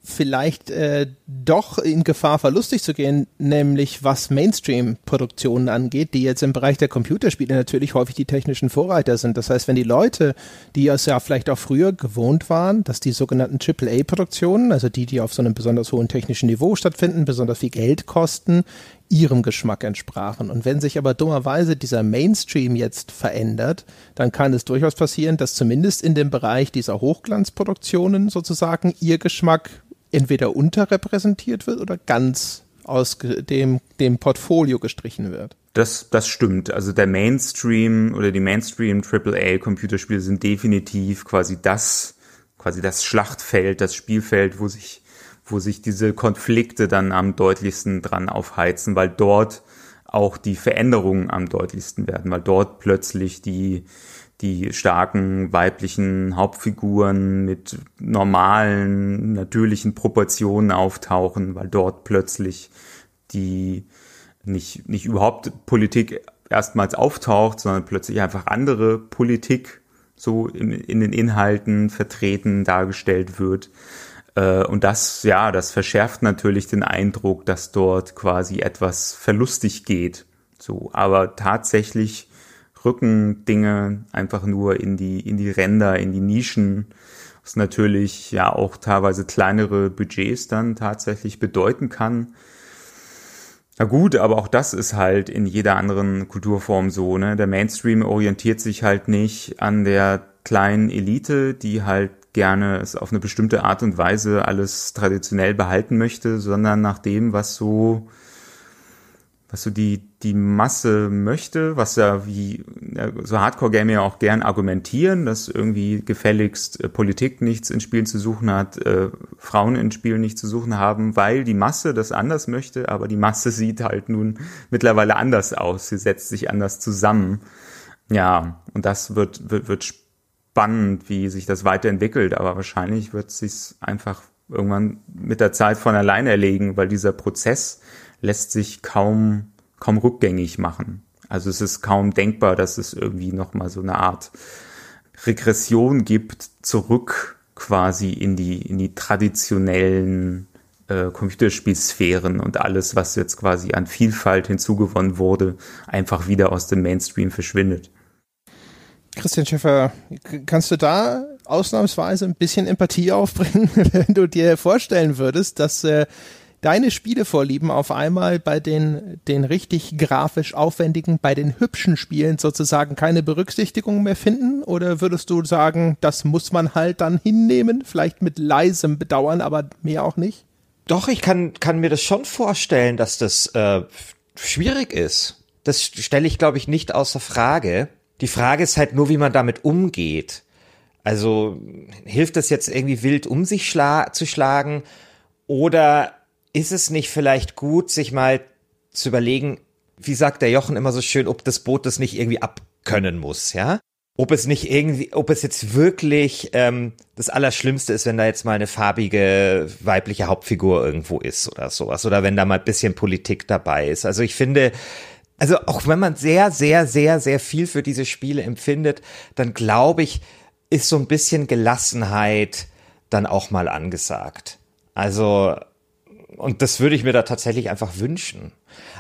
vielleicht äh, doch in Gefahr, verlustig zu gehen, nämlich was Mainstream-Produktionen angeht, die jetzt im Bereich der Computerspiele natürlich häufig die technischen Vorreiter sind. Das heißt, wenn die Leute, die es ja vielleicht auch früher gewohnt waren, dass die sogenannten AAA-Produktionen, also die, die auf so einem besonders hohen technischen Niveau stattfinden, besonders viel Geld kosten, ihrem Geschmack entsprachen. Und wenn sich aber dummerweise dieser Mainstream jetzt verändert, dann kann es durchaus passieren, dass zumindest in dem Bereich dieser Hochglanzproduktionen sozusagen ihr Geschmack entweder unterrepräsentiert wird oder ganz aus dem, dem Portfolio gestrichen wird. Das, das stimmt. Also der Mainstream oder die Mainstream AAA Computerspiele sind definitiv quasi das, quasi das Schlachtfeld, das Spielfeld, wo sich, wo sich diese Konflikte dann am deutlichsten dran aufheizen, weil dort auch die Veränderungen am deutlichsten werden, weil dort plötzlich die, die starken weiblichen Hauptfiguren mit normalen, natürlichen Proportionen auftauchen, weil dort plötzlich die nicht, nicht überhaupt Politik erstmals auftaucht, sondern plötzlich einfach andere Politik so in, in den Inhalten vertreten, dargestellt wird. Äh, und das, ja, das verschärft natürlich den Eindruck, dass dort quasi etwas verlustig geht. So, aber tatsächlich rücken Dinge einfach nur in die, in die Ränder, in die Nischen, was natürlich ja auch teilweise kleinere Budgets dann tatsächlich bedeuten kann. Na gut, aber auch das ist halt in jeder anderen Kulturform so, ne? Der Mainstream orientiert sich halt nicht an der kleinen Elite, die halt gerne es auf eine bestimmte Art und Weise alles traditionell behalten möchte, sondern nach dem, was so was so die, die Masse möchte, was ja wie so Hardcore-Gamer ja auch gern argumentieren, dass irgendwie gefälligst äh, Politik nichts in Spielen zu suchen hat, äh, Frauen in Spielen nichts zu suchen haben, weil die Masse das anders möchte, aber die Masse sieht halt nun mittlerweile anders aus, sie setzt sich anders zusammen. Ja, und das wird, wird, wird spannend, wie sich das weiterentwickelt, aber wahrscheinlich wird es sich einfach irgendwann mit der Zeit von allein erlegen, weil dieser Prozess lässt sich kaum, kaum rückgängig machen. Also es ist kaum denkbar, dass es irgendwie nochmal so eine Art Regression gibt, zurück quasi in die, in die traditionellen äh, Computerspielsphären und alles, was jetzt quasi an Vielfalt hinzugewonnen wurde, einfach wieder aus dem Mainstream verschwindet. Christian Schäfer, kannst du da ausnahmsweise ein bisschen Empathie aufbringen, wenn du dir vorstellen würdest, dass äh, deine Spielevorlieben auf einmal bei den, den richtig grafisch aufwendigen, bei den hübschen Spielen sozusagen keine Berücksichtigung mehr finden? Oder würdest du sagen, das muss man halt dann hinnehmen, vielleicht mit leisem Bedauern, aber mehr auch nicht? Doch, ich kann, kann mir das schon vorstellen, dass das äh, schwierig ist. Das stelle ich, glaube ich, nicht außer Frage. Die Frage ist halt nur, wie man damit umgeht. Also hilft das jetzt irgendwie wild um sich schla zu schlagen oder ist es nicht vielleicht gut, sich mal zu überlegen, wie sagt der Jochen immer so schön, ob das Boot das nicht irgendwie abkönnen muss, ja? Ob es nicht irgendwie, ob es jetzt wirklich ähm, das Allerschlimmste ist, wenn da jetzt mal eine farbige weibliche Hauptfigur irgendwo ist oder sowas. Oder wenn da mal ein bisschen Politik dabei ist. Also ich finde, also auch wenn man sehr, sehr, sehr, sehr viel für diese Spiele empfindet, dann glaube ich, ist so ein bisschen Gelassenheit dann auch mal angesagt. Also und das würde ich mir da tatsächlich einfach wünschen.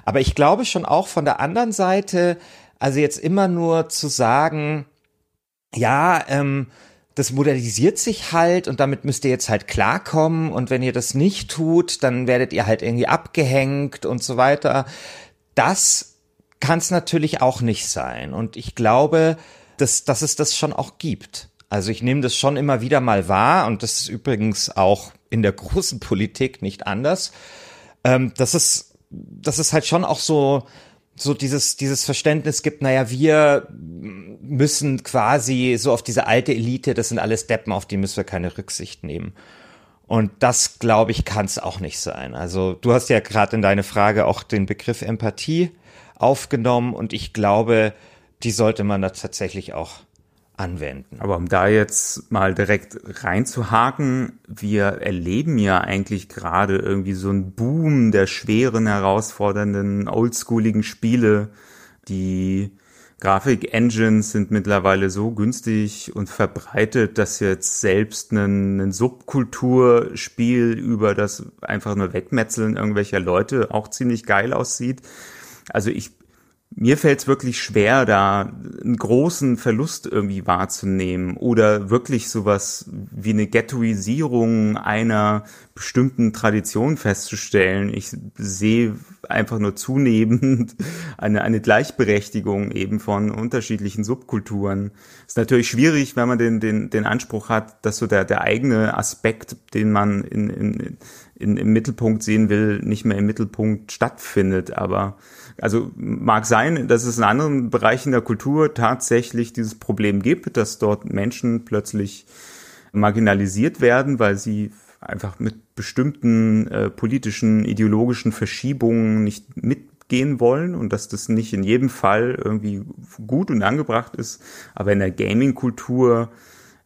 Aber ich glaube schon auch von der anderen Seite, also jetzt immer nur zu sagen, ja, ähm, das modernisiert sich halt und damit müsst ihr jetzt halt klarkommen und wenn ihr das nicht tut, dann werdet ihr halt irgendwie abgehängt und so weiter. Das kann es natürlich auch nicht sein. Und ich glaube, dass, dass es das schon auch gibt. Also ich nehme das schon immer wieder mal wahr und das ist übrigens auch in der großen Politik nicht anders. Ähm, das ist, das ist halt schon auch so, so dieses, dieses Verständnis gibt, naja, wir müssen quasi so auf diese alte Elite, das sind alles Deppen, auf die müssen wir keine Rücksicht nehmen. Und das, glaube ich, kann es auch nicht sein. Also du hast ja gerade in deine Frage auch den Begriff Empathie aufgenommen und ich glaube, die sollte man da tatsächlich auch anwenden. Aber um da jetzt mal direkt reinzuhaken, wir erleben ja eigentlich gerade irgendwie so einen Boom der schweren, herausfordernden, oldschooligen Spiele. Die Grafik-Engines sind mittlerweile so günstig und verbreitet, dass jetzt selbst ein, Subkulturspiel über das einfach nur Wegmetzeln irgendwelcher Leute auch ziemlich geil aussieht. Also ich mir fällt es wirklich schwer, da einen großen Verlust irgendwie wahrzunehmen oder wirklich sowas wie eine Ghettoisierung einer bestimmten Tradition festzustellen. Ich sehe einfach nur zunehmend eine, eine Gleichberechtigung eben von unterschiedlichen Subkulturen. Ist natürlich schwierig, wenn man den, den, den Anspruch hat, dass so der, der eigene Aspekt, den man in, in, in, im Mittelpunkt sehen will, nicht mehr im Mittelpunkt stattfindet. Aber also mag sein, dass es in anderen Bereichen der Kultur tatsächlich dieses Problem gibt, dass dort Menschen plötzlich marginalisiert werden, weil sie einfach mit bestimmten äh, politischen, ideologischen Verschiebungen nicht mitgehen wollen und dass das nicht in jedem Fall irgendwie gut und angebracht ist. Aber in der Gaming-Kultur,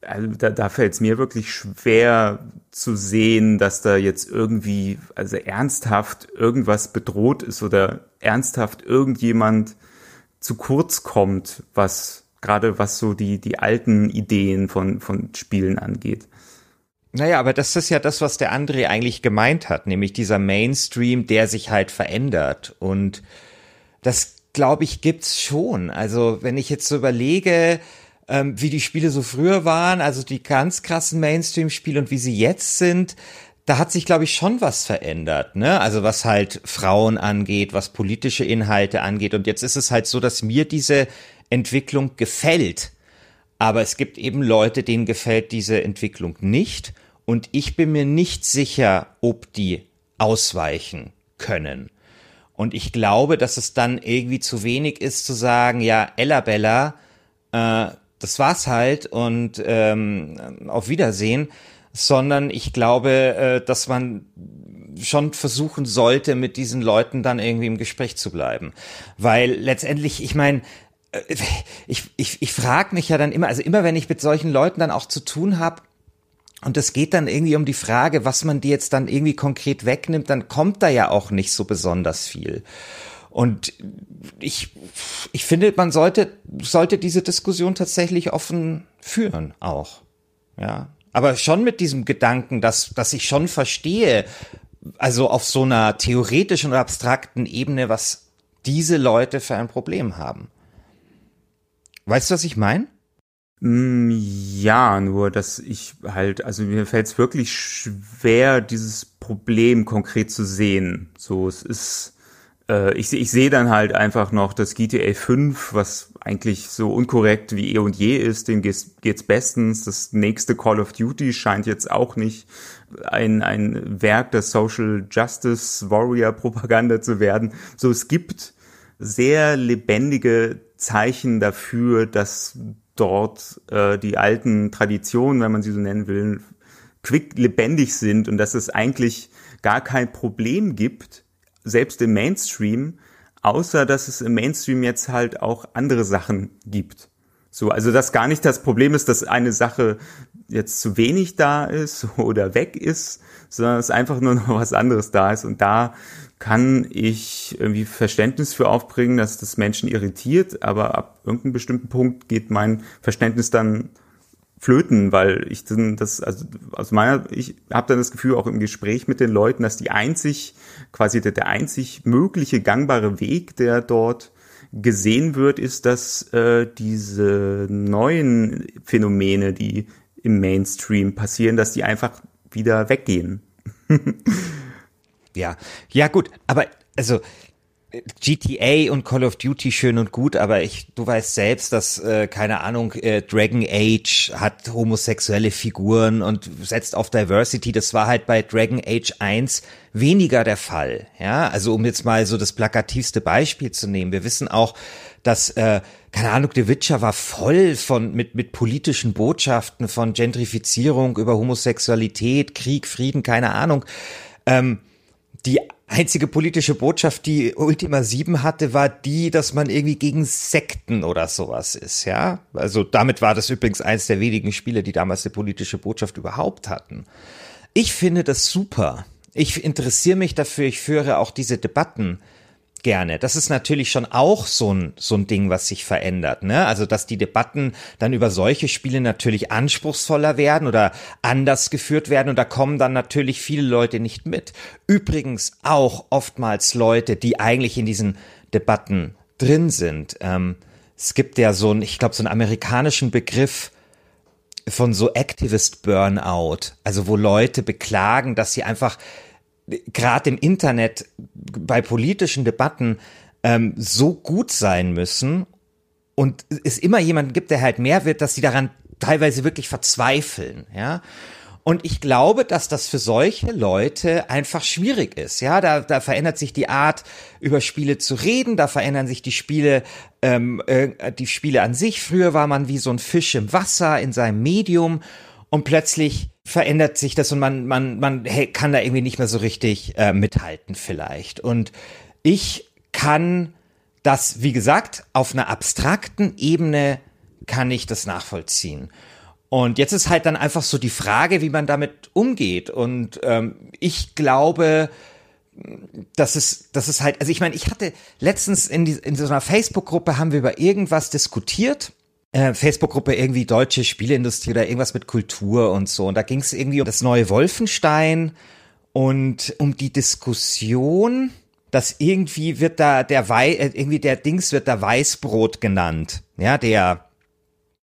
also da, da fällt es mir wirklich schwer zu sehen, dass da jetzt irgendwie, also ernsthaft irgendwas bedroht ist oder ernsthaft irgendjemand zu kurz kommt, was gerade was so die, die alten Ideen von, von Spielen angeht. Naja, aber das ist ja das, was der André eigentlich gemeint hat, nämlich dieser Mainstream, der sich halt verändert. Und das, glaube ich, gibt's schon. Also, wenn ich jetzt so überlege, ähm, wie die Spiele so früher waren, also die ganz krassen Mainstream-Spiele und wie sie jetzt sind, da hat sich, glaube ich, schon was verändert, ne? Also was halt Frauen angeht, was politische Inhalte angeht. Und jetzt ist es halt so, dass mir diese Entwicklung gefällt. Aber es gibt eben Leute, denen gefällt diese Entwicklung nicht. Und ich bin mir nicht sicher, ob die ausweichen können. Und ich glaube, dass es dann irgendwie zu wenig ist zu sagen, ja, Ella Bella, äh, das war's halt und ähm, auf Wiedersehen, sondern ich glaube, äh, dass man schon versuchen sollte, mit diesen Leuten dann irgendwie im Gespräch zu bleiben. Weil letztendlich, ich meine, äh, ich, ich, ich frage mich ja dann immer, also immer wenn ich mit solchen Leuten dann auch zu tun habe, und es geht dann irgendwie um die Frage, was man dir jetzt dann irgendwie konkret wegnimmt, dann kommt da ja auch nicht so besonders viel. Und ich, ich finde, man sollte, sollte diese Diskussion tatsächlich offen führen auch. Ja. Aber schon mit diesem Gedanken, dass, dass ich schon verstehe, also auf so einer theoretischen oder abstrakten Ebene, was diese Leute für ein Problem haben. Weißt du, was ich meine? Mm, ja, nur dass ich halt, also mir fällt es wirklich schwer, dieses Problem konkret zu sehen. So, es ist, äh, ich, ich sehe dann halt einfach noch das GTA 5, was eigentlich so unkorrekt wie eh und je ist, dem geht's, geht's bestens. Das nächste Call of Duty scheint jetzt auch nicht ein, ein Werk der Social Justice Warrior Propaganda zu werden. So, es gibt sehr lebendige Zeichen dafür, dass dort äh, die alten Traditionen, wenn man sie so nennen will, quick lebendig sind und dass es eigentlich gar kein Problem gibt, selbst im Mainstream, außer dass es im Mainstream jetzt halt auch andere Sachen gibt. So, also dass gar nicht das Problem ist, dass eine Sache jetzt zu wenig da ist oder weg ist, sondern dass einfach nur noch was anderes da ist. Und da kann ich irgendwie Verständnis für aufbringen, dass das Menschen irritiert, aber ab irgendeinem bestimmten Punkt geht mein Verständnis dann flöten, weil ich das, also aus meiner, ich habe dann das Gefühl auch im Gespräch mit den Leuten, dass die einzig, quasi der, der einzig mögliche gangbare Weg, der dort gesehen wird, ist, dass äh, diese neuen Phänomene, die im Mainstream passieren, dass die einfach wieder weggehen. ja, ja gut, aber also GTA und Call of Duty schön und gut, aber ich, du weißt selbst, dass, äh, keine Ahnung, äh, Dragon Age hat homosexuelle Figuren und setzt auf Diversity. Das war halt bei Dragon Age 1 weniger der Fall. Ja, also um jetzt mal so das plakativste Beispiel zu nehmen. Wir wissen auch, dass, äh, keine Ahnung, The Witcher war voll von, mit, mit politischen Botschaften von Gentrifizierung über Homosexualität, Krieg, Frieden, keine Ahnung. Ähm, die einzige politische Botschaft, die Ultima 7 hatte, war die, dass man irgendwie gegen Sekten oder sowas ist, ja. Also damit war das übrigens eins der wenigen Spiele, die damals eine politische Botschaft überhaupt hatten. Ich finde das super. Ich interessiere mich dafür, ich führe auch diese Debatten gerne. Das ist natürlich schon auch so ein, so ein Ding, was sich verändert. Ne? Also, dass die Debatten dann über solche Spiele natürlich anspruchsvoller werden oder anders geführt werden und da kommen dann natürlich viele Leute nicht mit. Übrigens auch oftmals Leute, die eigentlich in diesen Debatten drin sind. Ähm, es gibt ja so ein, ich glaube, so einen amerikanischen Begriff, von so Activist Burnout, also wo Leute beklagen, dass sie einfach gerade im Internet bei politischen Debatten ähm, so gut sein müssen und es immer jemanden gibt, der halt mehr wird, dass sie daran teilweise wirklich verzweifeln, ja. Und ich glaube, dass das für solche Leute einfach schwierig ist. Ja, da, da verändert sich die Art, über Spiele zu reden, da verändern sich die Spiele, ähm, äh, die Spiele an sich. Früher war man wie so ein Fisch im Wasser in seinem Medium und plötzlich verändert sich das und man, man, man kann da irgendwie nicht mehr so richtig äh, mithalten vielleicht. Und ich kann das, wie gesagt, auf einer abstrakten Ebene kann ich das nachvollziehen. Und jetzt ist halt dann einfach so die Frage, wie man damit umgeht. Und ähm, ich glaube, das ist, das ist halt, also ich meine, ich hatte letztens in, die, in so einer Facebook-Gruppe haben wir über irgendwas diskutiert. Äh, Facebook-Gruppe irgendwie deutsche Spieleindustrie oder irgendwas mit Kultur und so. Und da ging es irgendwie um das neue Wolfenstein und um die Diskussion, dass irgendwie wird da der Wei äh, irgendwie der Dings wird da Weißbrot genannt. Ja, der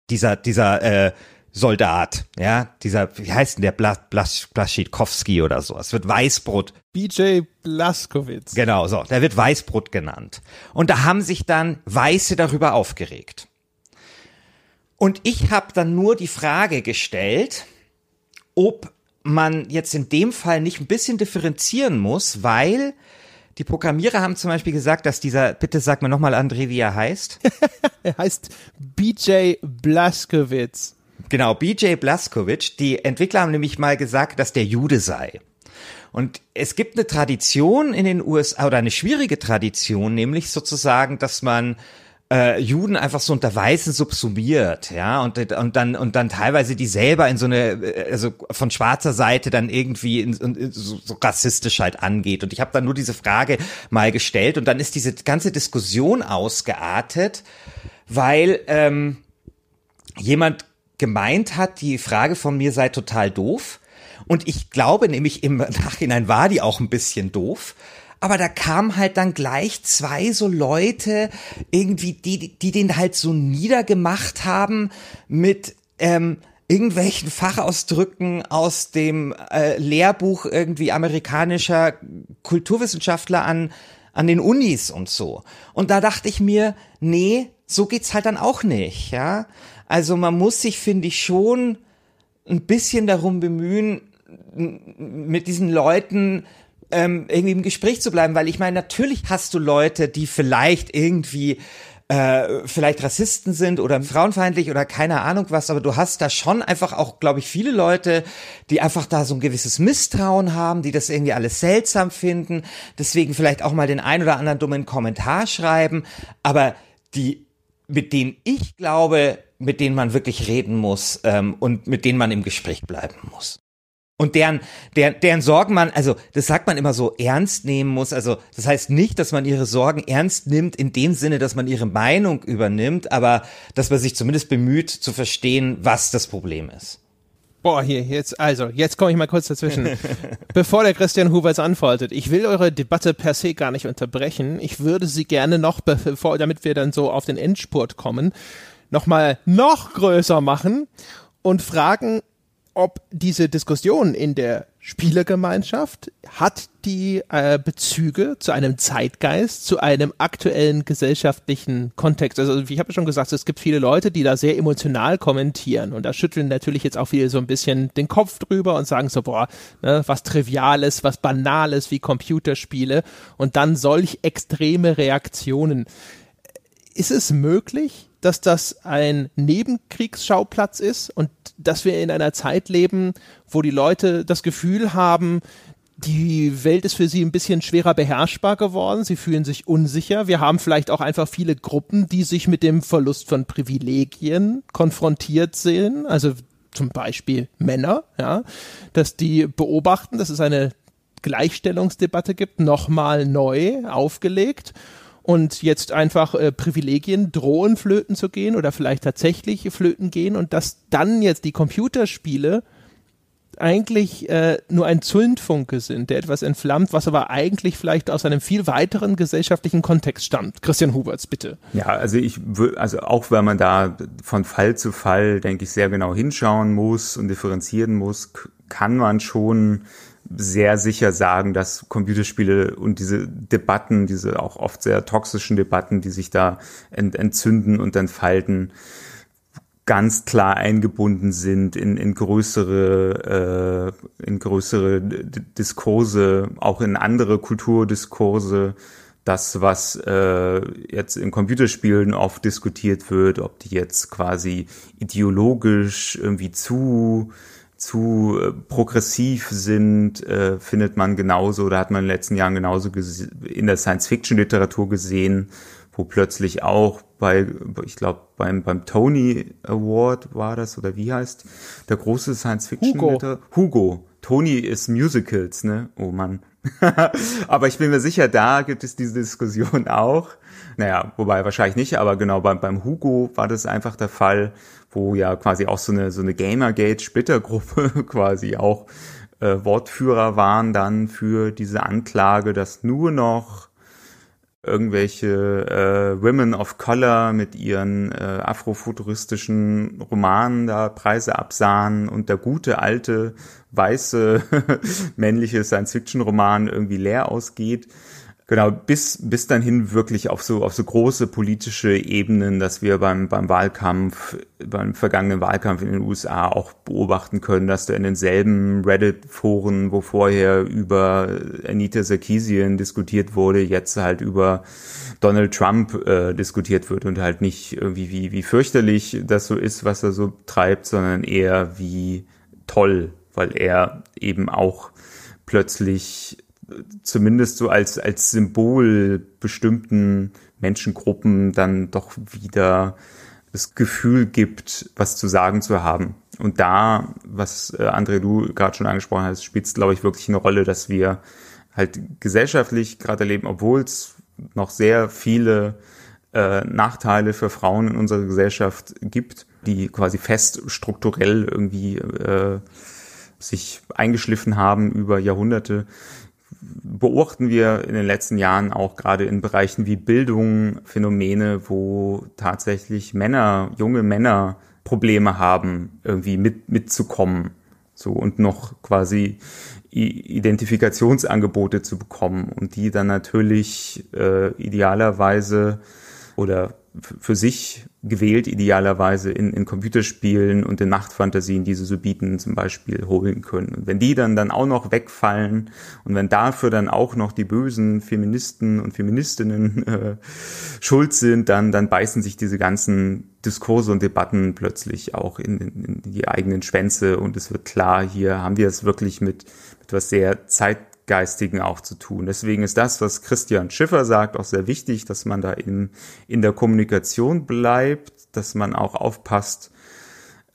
dieser dieser äh, Soldat, ja, dieser, wie heißt denn der, Blas, Blas, Blaschikowski oder so. Es wird Weißbrot. BJ Blaskowitz. Genau, so, der wird Weißbrot genannt. Und da haben sich dann Weiße darüber aufgeregt. Und ich habe dann nur die Frage gestellt, ob man jetzt in dem Fall nicht ein bisschen differenzieren muss, weil die Programmierer haben zum Beispiel gesagt, dass dieser, bitte sag mir nochmal, André, wie er heißt. er heißt BJ Blaskowitz. Genau, BJ Blaskowitz. Die Entwickler haben nämlich mal gesagt, dass der Jude sei. Und es gibt eine Tradition in den USA oder eine schwierige Tradition, nämlich sozusagen, dass man äh, Juden einfach so unter Weißen subsumiert, ja, und, und dann und dann teilweise die selber in so eine, äh, also von schwarzer Seite dann irgendwie in, in, so, so rassistisch halt angeht. Und ich habe dann nur diese Frage mal gestellt und dann ist diese ganze Diskussion ausgeartet, weil ähm, jemand gemeint hat, die Frage von mir sei total doof. Und ich glaube nämlich im Nachhinein war die auch ein bisschen doof. Aber da kamen halt dann gleich zwei so Leute, irgendwie, die, die den halt so niedergemacht haben mit ähm, irgendwelchen Fachausdrücken aus dem äh, Lehrbuch irgendwie amerikanischer Kulturwissenschaftler an, an den Unis und so. Und da dachte ich mir, nee, so geht's halt dann auch nicht, ja. Also man muss sich, finde ich, schon ein bisschen darum bemühen, mit diesen Leuten ähm, irgendwie im Gespräch zu bleiben, weil ich meine, natürlich hast du Leute, die vielleicht irgendwie äh, vielleicht Rassisten sind oder frauenfeindlich oder keine Ahnung was, aber du hast da schon einfach auch, glaube ich, viele Leute, die einfach da so ein gewisses Misstrauen haben, die das irgendwie alles seltsam finden, deswegen vielleicht auch mal den ein oder anderen dummen Kommentar schreiben, aber die, mit denen ich glaube, mit denen man wirklich reden muss ähm, und mit denen man im Gespräch bleiben muss. Und deren, deren, deren Sorgen man, also das sagt man immer so, ernst nehmen muss. Also das heißt nicht, dass man ihre Sorgen ernst nimmt in dem Sinne, dass man ihre Meinung übernimmt, aber dass man sich zumindest bemüht zu verstehen, was das Problem ist. Boah, hier, jetzt, also, jetzt komme ich mal kurz dazwischen. Bevor der Christian Hubers antwortet, ich will eure Debatte per se gar nicht unterbrechen. Ich würde sie gerne noch, bevor, damit wir dann so auf den Endspurt kommen, nochmal noch größer machen und fragen, ob diese Diskussion in der Spielergemeinschaft hat die äh, Bezüge zu einem Zeitgeist, zu einem aktuellen gesellschaftlichen Kontext. Also ich habe ja schon gesagt, es gibt viele Leute, die da sehr emotional kommentieren und da schütteln natürlich jetzt auch viele so ein bisschen den Kopf drüber und sagen so, boah, ne, was Triviales, was Banales wie Computerspiele und dann solch extreme Reaktionen. Ist es möglich, dass das ein Nebenkriegsschauplatz ist und dass wir in einer Zeit leben, wo die Leute das Gefühl haben, die Welt ist für sie ein bisschen schwerer beherrschbar geworden. Sie fühlen sich unsicher. Wir haben vielleicht auch einfach viele Gruppen, die sich mit dem Verlust von Privilegien konfrontiert sehen. Also zum Beispiel Männer, ja, dass die beobachten, dass es eine Gleichstellungsdebatte gibt, nochmal neu aufgelegt und jetzt einfach äh, Privilegien drohen flöten zu gehen oder vielleicht tatsächlich flöten gehen und dass dann jetzt die Computerspiele eigentlich äh, nur ein Zündfunke sind, der etwas entflammt, was aber eigentlich vielleicht aus einem viel weiteren gesellschaftlichen Kontext stammt. Christian Huberts, bitte. Ja, also ich also auch wenn man da von Fall zu Fall, denke ich, sehr genau hinschauen muss und differenzieren muss, kann man schon sehr sicher sagen, dass Computerspiele und diese Debatten, diese auch oft sehr toxischen Debatten, die sich da ent entzünden und entfalten, ganz klar eingebunden sind in, in größere, äh, in größere Diskurse, auch in andere Kulturdiskurse. Das, was äh, jetzt in Computerspielen oft diskutiert wird, ob die jetzt quasi ideologisch irgendwie zu zu äh, progressiv sind, äh, findet man genauso, oder hat man in den letzten Jahren genauso in der Science-Fiction-Literatur gesehen, wo plötzlich auch bei, ich glaube, beim, beim Tony Award war das, oder wie heißt der große Science-Fiction? Hugo. Hugo. Tony ist Musicals, ne? Oh Mann. aber ich bin mir sicher, da gibt es diese Diskussion auch. Naja, wobei wahrscheinlich nicht, aber genau beim, beim Hugo war das einfach der Fall, wo ja quasi auch so eine, so eine Gamergate-Splittergruppe quasi auch äh, Wortführer waren dann für diese Anklage, dass nur noch irgendwelche äh, Women of Color mit ihren äh, afrofuturistischen Romanen da Preise absahen und der gute alte weiße männliche Science-Fiction-Roman irgendwie leer ausgeht. Genau, bis, bis dann hin wirklich auf so, auf so große politische Ebenen, dass wir beim, beim Wahlkampf, beim vergangenen Wahlkampf in den USA auch beobachten können, dass da in denselben Reddit-Foren, wo vorher über Anita Sarkeesian diskutiert wurde, jetzt halt über Donald Trump äh, diskutiert wird und halt nicht irgendwie wie, wie fürchterlich das so ist, was er so treibt, sondern eher wie toll, weil er eben auch plötzlich zumindest so als, als Symbol bestimmten Menschengruppen dann doch wieder das Gefühl gibt, was zu sagen zu haben. Und da, was äh, André, du gerade schon angesprochen hast, spielt es, glaube ich, wirklich eine Rolle, dass wir halt gesellschaftlich gerade erleben, obwohl es noch sehr viele äh, Nachteile für Frauen in unserer Gesellschaft gibt, die quasi fest strukturell irgendwie äh, sich eingeschliffen haben über Jahrhunderte, beobachten wir in den letzten Jahren auch gerade in Bereichen wie Bildung Phänomene, wo tatsächlich Männer, junge Männer Probleme haben, irgendwie mit, mitzukommen. So und noch quasi Identifikationsangebote zu bekommen und die dann natürlich äh, idealerweise oder für sich gewählt, idealerweise in, in Computerspielen und in Machtfantasien, die sie so bieten, zum Beispiel holen können. Und wenn die dann, dann auch noch wegfallen und wenn dafür dann auch noch die bösen Feministen und Feministinnen äh, schuld sind, dann, dann beißen sich diese ganzen Diskurse und Debatten plötzlich auch in, in, in die eigenen Schwänze und es wird klar, hier haben wir es wirklich mit, mit was sehr Zeit Geistigen auch zu tun. Deswegen ist das, was Christian Schiffer sagt, auch sehr wichtig, dass man da in, in der Kommunikation bleibt, dass man auch aufpasst,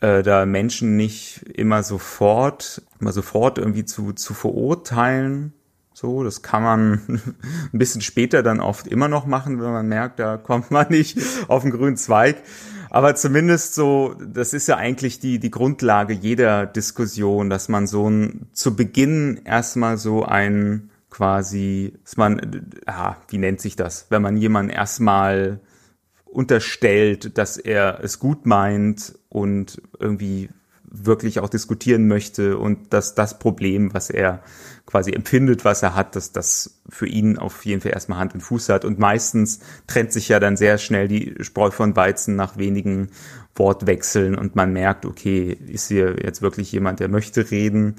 äh, da Menschen nicht immer sofort, immer sofort irgendwie zu, zu verurteilen. So, das kann man ein bisschen später dann oft immer noch machen, wenn man merkt, da kommt man nicht auf den grünen Zweig. Aber zumindest so, das ist ja eigentlich die, die Grundlage jeder Diskussion, dass man so ein, zu Beginn erstmal so ein quasi, dass man, ah, wie nennt sich das, wenn man jemanden erstmal unterstellt, dass er es gut meint und irgendwie wirklich auch diskutieren möchte und dass das Problem, was er quasi empfindet, was er hat, dass das für ihn auf jeden Fall erstmal Hand und Fuß hat. Und meistens trennt sich ja dann sehr schnell die Spreu von Weizen nach wenigen Wortwechseln und man merkt, okay, ist hier jetzt wirklich jemand, der möchte reden?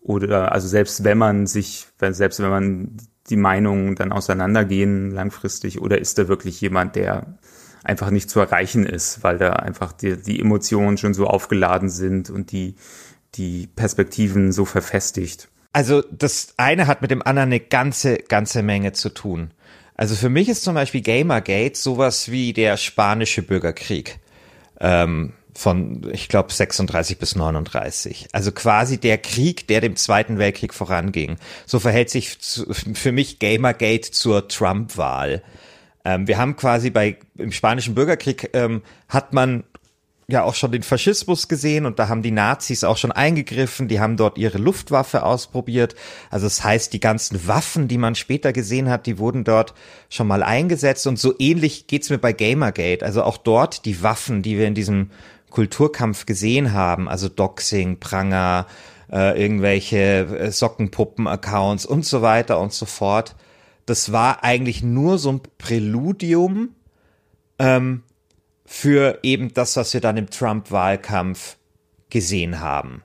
Oder also selbst wenn man sich, selbst wenn man die Meinungen dann auseinandergehen langfristig, oder ist da wirklich jemand, der einfach nicht zu erreichen ist, weil da einfach die, die Emotionen schon so aufgeladen sind und die, die Perspektiven so verfestigt. Also das eine hat mit dem anderen eine ganze, ganze Menge zu tun. Also für mich ist zum Beispiel Gamergate sowas wie der spanische Bürgerkrieg ähm, von, ich glaube, 36 bis 39. Also quasi der Krieg, der dem Zweiten Weltkrieg voranging. So verhält sich zu, für mich Gamergate zur Trump-Wahl. Ähm, wir haben quasi bei im spanischen Bürgerkrieg ähm, hat man ja auch schon den Faschismus gesehen und da haben die Nazis auch schon eingegriffen, die haben dort ihre Luftwaffe ausprobiert. Also das heißt, die ganzen Waffen, die man später gesehen hat, die wurden dort schon mal eingesetzt und so ähnlich geht's mir bei Gamergate. Also auch dort die Waffen, die wir in diesem Kulturkampf gesehen haben, also Doxing, Pranger, äh, irgendwelche äh, Sockenpuppen-Accounts und so weiter und so fort. Das war eigentlich nur so ein Präludium ähm, für eben das, was wir dann im Trump-Wahlkampf gesehen haben.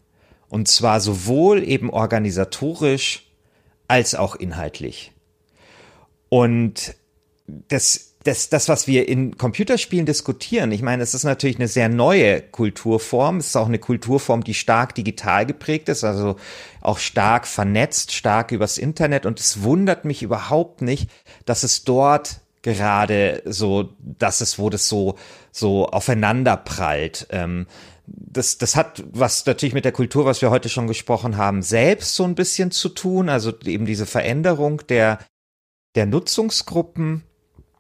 Und zwar sowohl eben organisatorisch als auch inhaltlich. Und das das, das, was wir in Computerspielen diskutieren, ich meine, es ist natürlich eine sehr neue Kulturform. Es ist auch eine Kulturform, die stark digital geprägt ist, also auch stark vernetzt, stark übers Internet. Und es wundert mich überhaupt nicht, dass es dort gerade so, dass es, wo das so, so aufeinander prallt. Ähm, das, das hat was natürlich mit der Kultur, was wir heute schon gesprochen haben, selbst so ein bisschen zu tun. Also eben diese Veränderung der, der Nutzungsgruppen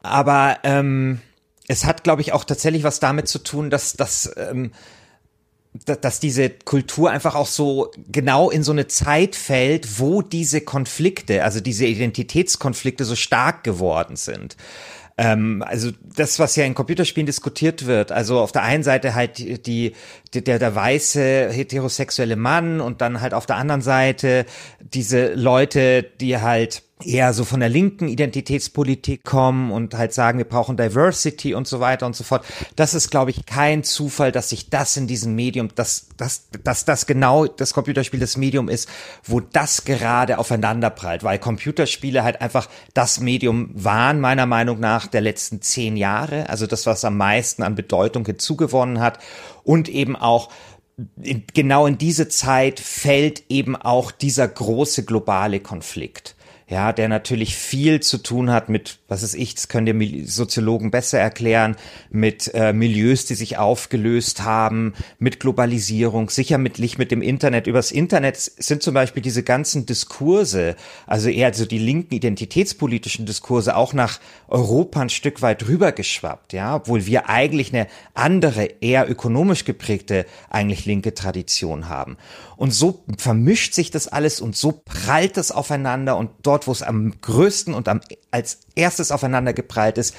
aber ähm, es hat, glaube ich, auch tatsächlich was damit zu tun, dass, dass, ähm, dass diese Kultur einfach auch so genau in so eine Zeit fällt, wo diese Konflikte, also diese Identitätskonflikte so stark geworden sind. Ähm, also das, was ja in Computerspielen diskutiert wird, also auf der einen Seite halt die, die der, der weiße heterosexuelle Mann und dann halt auf der anderen Seite diese Leute, die halt eher so von der linken Identitätspolitik kommen und halt sagen, wir brauchen Diversity und so weiter und so fort. Das ist, glaube ich, kein Zufall, dass sich das in diesem Medium, dass, dass, dass das genau das Computerspiel das Medium ist, wo das gerade aufeinanderprallt, weil Computerspiele halt einfach das Medium waren, meiner Meinung nach, der letzten zehn Jahre, also das, was am meisten an Bedeutung hinzugewonnen hat. Und eben auch in, genau in diese Zeit fällt eben auch dieser große globale Konflikt ja, der natürlich viel zu tun hat mit, was ist ich, das können dir Soziologen besser erklären, mit äh, Milieus, die sich aufgelöst haben, mit Globalisierung, sicher mit dem Internet. Übers Internet sind zum Beispiel diese ganzen Diskurse, also eher so die linken identitätspolitischen Diskurse auch nach Europa ein Stück weit rübergeschwappt, ja, obwohl wir eigentlich eine andere, eher ökonomisch geprägte, eigentlich linke Tradition haben. Und so vermischt sich das alles und so prallt es aufeinander und dort, wo es am größten und am, als erstes aufeinander geprallt ist,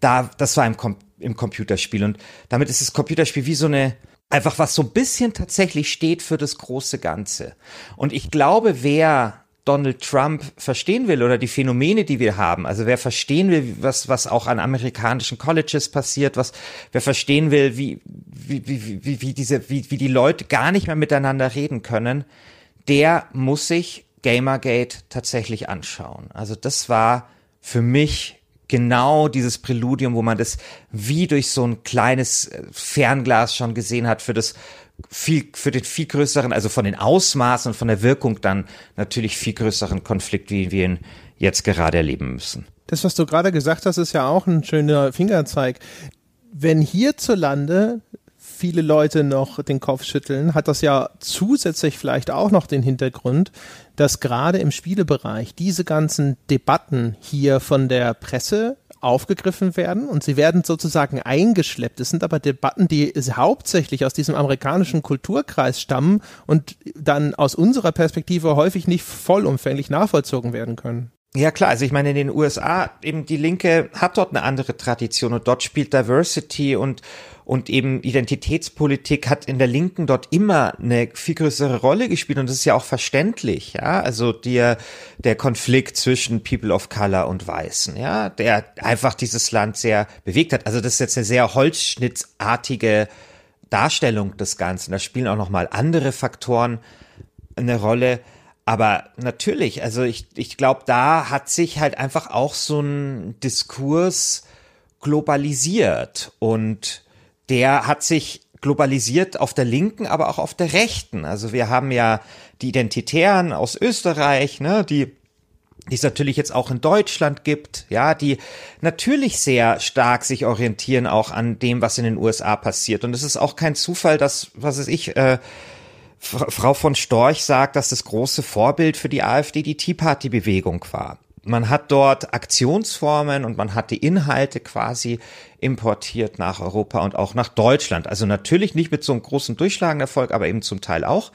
da, das war im, Com im Computerspiel. Und damit ist das Computerspiel wie so eine, einfach was so ein bisschen tatsächlich steht für das große Ganze. Und ich glaube, wer Donald Trump verstehen will oder die Phänomene, die wir haben. Also wer verstehen will, was, was auch an amerikanischen Colleges passiert, was, wer verstehen will, wie, wie, wie, wie diese, wie, wie die Leute gar nicht mehr miteinander reden können, der muss sich Gamergate tatsächlich anschauen. Also das war für mich genau dieses Präludium, wo man das wie durch so ein kleines Fernglas schon gesehen hat für das viel, für den viel größeren, also von den Ausmaßen und von der Wirkung dann natürlich viel größeren Konflikt, wie wir ihn jetzt gerade erleben müssen. Das, was du gerade gesagt hast, ist ja auch ein schöner Fingerzeig. Wenn hierzulande viele Leute noch den Kopf schütteln, hat das ja zusätzlich vielleicht auch noch den Hintergrund, dass gerade im Spielebereich diese ganzen Debatten hier von der Presse aufgegriffen werden und sie werden sozusagen eingeschleppt. Es sind aber Debatten, die hauptsächlich aus diesem amerikanischen Kulturkreis stammen und dann aus unserer Perspektive häufig nicht vollumfänglich nachvollzogen werden können. Ja klar, also ich meine in den USA eben die Linke hat dort eine andere Tradition und dort spielt Diversity und und eben Identitätspolitik hat in der Linken dort immer eine viel größere Rolle gespielt und das ist ja auch verständlich, ja, also der der Konflikt zwischen People of Color und Weißen, ja, der einfach dieses Land sehr bewegt hat. Also das ist jetzt eine sehr holzschnittartige Darstellung des Ganzen. Da spielen auch noch mal andere Faktoren eine Rolle. Aber natürlich, also ich, ich glaube, da hat sich halt einfach auch so ein Diskurs globalisiert und der hat sich globalisiert auf der Linken, aber auch auf der Rechten. Also wir haben ja die Identitären aus Österreich, ne, die die es natürlich jetzt auch in Deutschland gibt, ja, die natürlich sehr stark sich orientieren auch an dem, was in den USA passiert. Und es ist auch kein Zufall, dass, was weiß ich, äh, Frau von Storch sagt, dass das große Vorbild für die AfD die Tea Party Bewegung war. Man hat dort Aktionsformen und man hat die Inhalte quasi importiert nach Europa und auch nach Deutschland. Also natürlich nicht mit so einem großen Durchschlagenerfolg, aber eben zum Teil auch.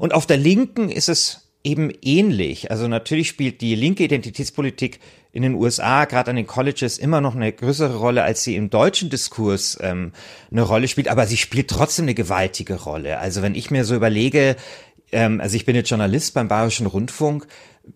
Und auf der Linken ist es eben ähnlich. Also natürlich spielt die linke Identitätspolitik in den USA, gerade an den Colleges, immer noch eine größere Rolle, als sie im deutschen Diskurs ähm, eine Rolle spielt, aber sie spielt trotzdem eine gewaltige Rolle. Also wenn ich mir so überlege, ähm, also ich bin jetzt Journalist beim Bayerischen Rundfunk,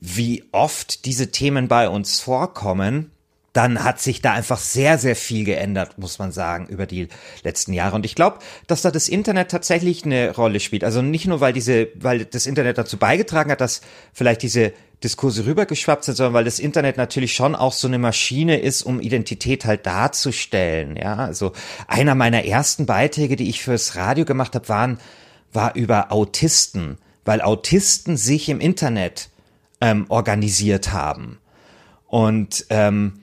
wie oft diese Themen bei uns vorkommen, dann hat sich da einfach sehr, sehr viel geändert, muss man sagen, über die letzten Jahre. Und ich glaube, dass da das Internet tatsächlich eine Rolle spielt. Also nicht nur, weil diese, weil das Internet dazu beigetragen hat, dass vielleicht diese Diskurse rübergeschwappt sind, sondern weil das Internet natürlich schon auch so eine Maschine ist, um Identität halt darzustellen. Ja, also einer meiner ersten Beiträge, die ich fürs Radio gemacht habe, waren war über Autisten, weil Autisten sich im Internet ähm, organisiert haben und ähm,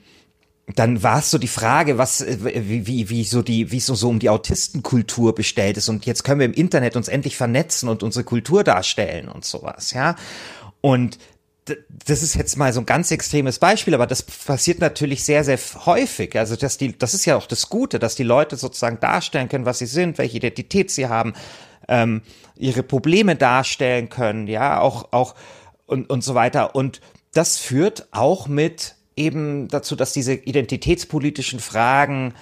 dann war es so die Frage, was, äh, wie, wie, wie so die, wie so, so um die Autistenkultur bestellt ist. Und jetzt können wir im Internet uns endlich vernetzen und unsere Kultur darstellen und sowas, ja. Und das ist jetzt mal so ein ganz extremes Beispiel, aber das passiert natürlich sehr, sehr häufig. Also, dass die, das ist ja auch das Gute, dass die Leute sozusagen darstellen können, was sie sind, welche Identität sie haben, ähm, ihre Probleme darstellen können, ja, auch, auch und, und so weiter. Und das führt auch mit eben dazu, dass diese identitätspolitischen Fragen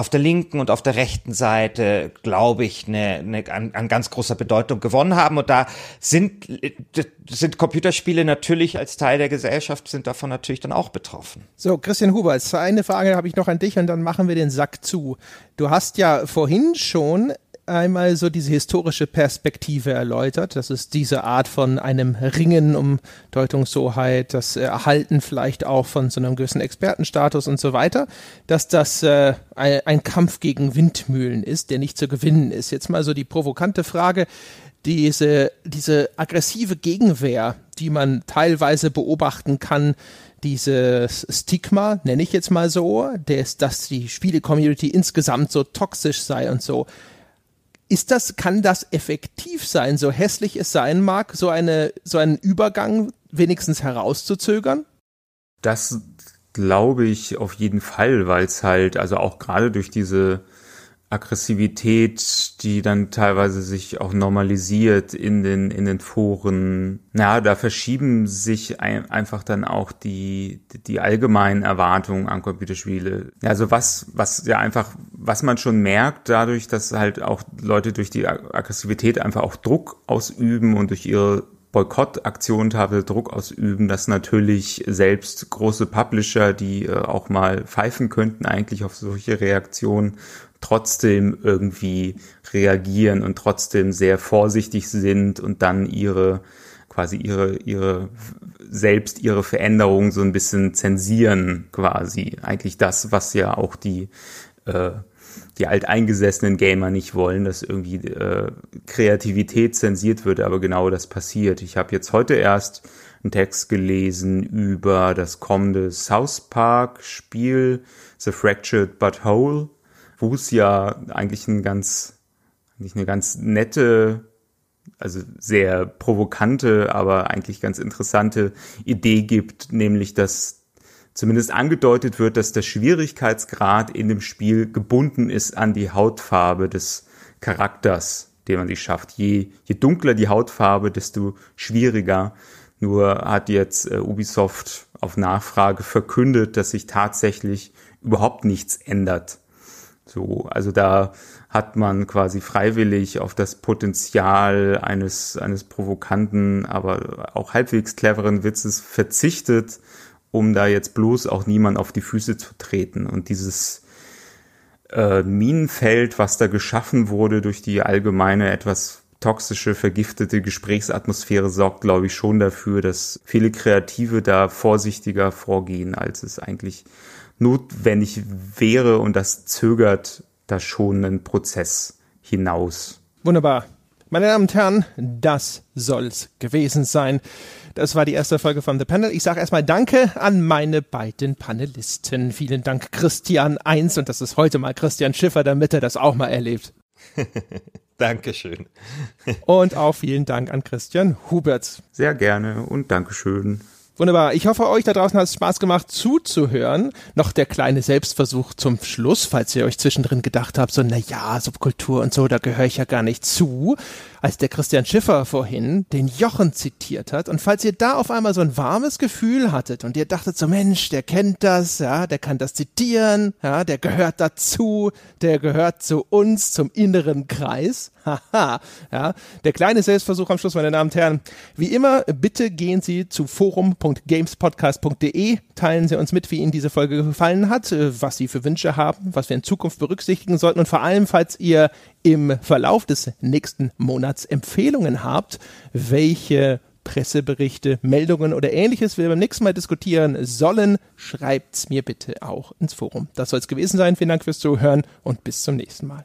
auf der linken und auf der rechten Seite, glaube ich, eine, eine, an, an ganz großer Bedeutung gewonnen haben. Und da sind, sind Computerspiele natürlich als Teil der Gesellschaft, sind davon natürlich dann auch betroffen. So, Christian Huber, eine Frage habe ich noch an dich und dann machen wir den Sack zu. Du hast ja vorhin schon einmal so diese historische Perspektive erläutert. Das ist diese Art von einem Ringen um Deutungshoheit, das Erhalten vielleicht auch von so einem gewissen Expertenstatus und so weiter, dass das äh, ein, ein Kampf gegen Windmühlen ist, der nicht zu gewinnen ist. Jetzt mal so die provokante Frage, diese, diese aggressive Gegenwehr, die man teilweise beobachten kann, dieses Stigma, nenne ich jetzt mal so, des, dass die Spiele-Community insgesamt so toxisch sei und so. Ist das, kann das effektiv sein, so hässlich es sein mag, so eine, so einen Übergang wenigstens herauszuzögern? Das glaube ich auf jeden Fall, weil es halt, also auch gerade durch diese Aggressivität, die dann teilweise sich auch normalisiert in den, in den Foren. Ja, da verschieben sich ein, einfach dann auch die, die allgemeinen Erwartungen an Computerspiele. Also was, was ja einfach, was man schon merkt dadurch, dass halt auch Leute durch die Aggressivität einfach auch Druck ausüben und durch ihre Boykottaktionen teilweise Druck ausüben, dass natürlich selbst große Publisher, die äh, auch mal pfeifen könnten eigentlich auf solche Reaktionen, trotzdem irgendwie reagieren und trotzdem sehr vorsichtig sind und dann ihre quasi ihre ihre selbst ihre Veränderungen so ein bisschen zensieren quasi. Eigentlich das was ja auch die äh, die alteingesessenen Gamer nicht wollen, dass irgendwie äh, Kreativität zensiert wird, aber genau das passiert. Ich habe jetzt heute erst einen Text gelesen über das kommende South Park Spiel The Fractured But Whole wo es ja eigentlich ein ganz, eigentlich eine ganz nette, also sehr provokante, aber eigentlich ganz interessante Idee gibt, nämlich dass zumindest angedeutet wird, dass der Schwierigkeitsgrad in dem Spiel gebunden ist an die Hautfarbe des Charakters, den man sich schafft. Je, je dunkler die Hautfarbe, desto schwieriger. Nur hat jetzt äh, Ubisoft auf Nachfrage verkündet, dass sich tatsächlich überhaupt nichts ändert so, also da hat man quasi freiwillig auf das Potenzial eines, eines provokanten, aber auch halbwegs cleveren Witzes verzichtet, um da jetzt bloß auch niemand auf die Füße zu treten. Und dieses äh, Minenfeld, was da geschaffen wurde durch die allgemeine etwas toxische, vergiftete Gesprächsatmosphäre sorgt, glaube ich, schon dafür, dass viele Kreative da vorsichtiger vorgehen, als es eigentlich notwendig wäre und das zögert da schon einen Prozess hinaus. Wunderbar. Meine Damen und Herren, das soll's gewesen sein. Das war die erste Folge von The Panel. Ich sage erstmal Danke an meine beiden Panelisten. Vielen Dank Christian Eins und das ist heute mal Christian Schiffer, damit er das auch mal erlebt. Dankeschön. und auch vielen Dank an Christian Hubert. Sehr gerne und Dankeschön. Wunderbar. Ich hoffe, euch da draußen hat es Spaß gemacht zuzuhören. Noch der kleine Selbstversuch zum Schluss, falls ihr euch zwischendrin gedacht habt, so, na ja, Subkultur und so, da gehöre ich ja gar nicht zu als der Christian Schiffer vorhin den Jochen zitiert hat. Und falls ihr da auf einmal so ein warmes Gefühl hattet und ihr dachtet so, Mensch, der kennt das, ja, der kann das zitieren, ja, der gehört dazu, der gehört zu uns, zum inneren Kreis. Haha, ja, der kleine Selbstversuch am Schluss, meine Damen und Herren. Wie immer, bitte gehen Sie zu forum.gamespodcast.de, teilen Sie uns mit, wie Ihnen diese Folge gefallen hat, äh, was Sie für Wünsche haben, was wir in Zukunft berücksichtigen sollten und vor allem, falls ihr im Verlauf des nächsten Monats Empfehlungen habt, welche Presseberichte, Meldungen oder ähnliches wir beim nächsten Mal diskutieren sollen, schreibt's mir bitte auch ins Forum. Das soll es gewesen sein. Vielen Dank fürs Zuhören und bis zum nächsten Mal.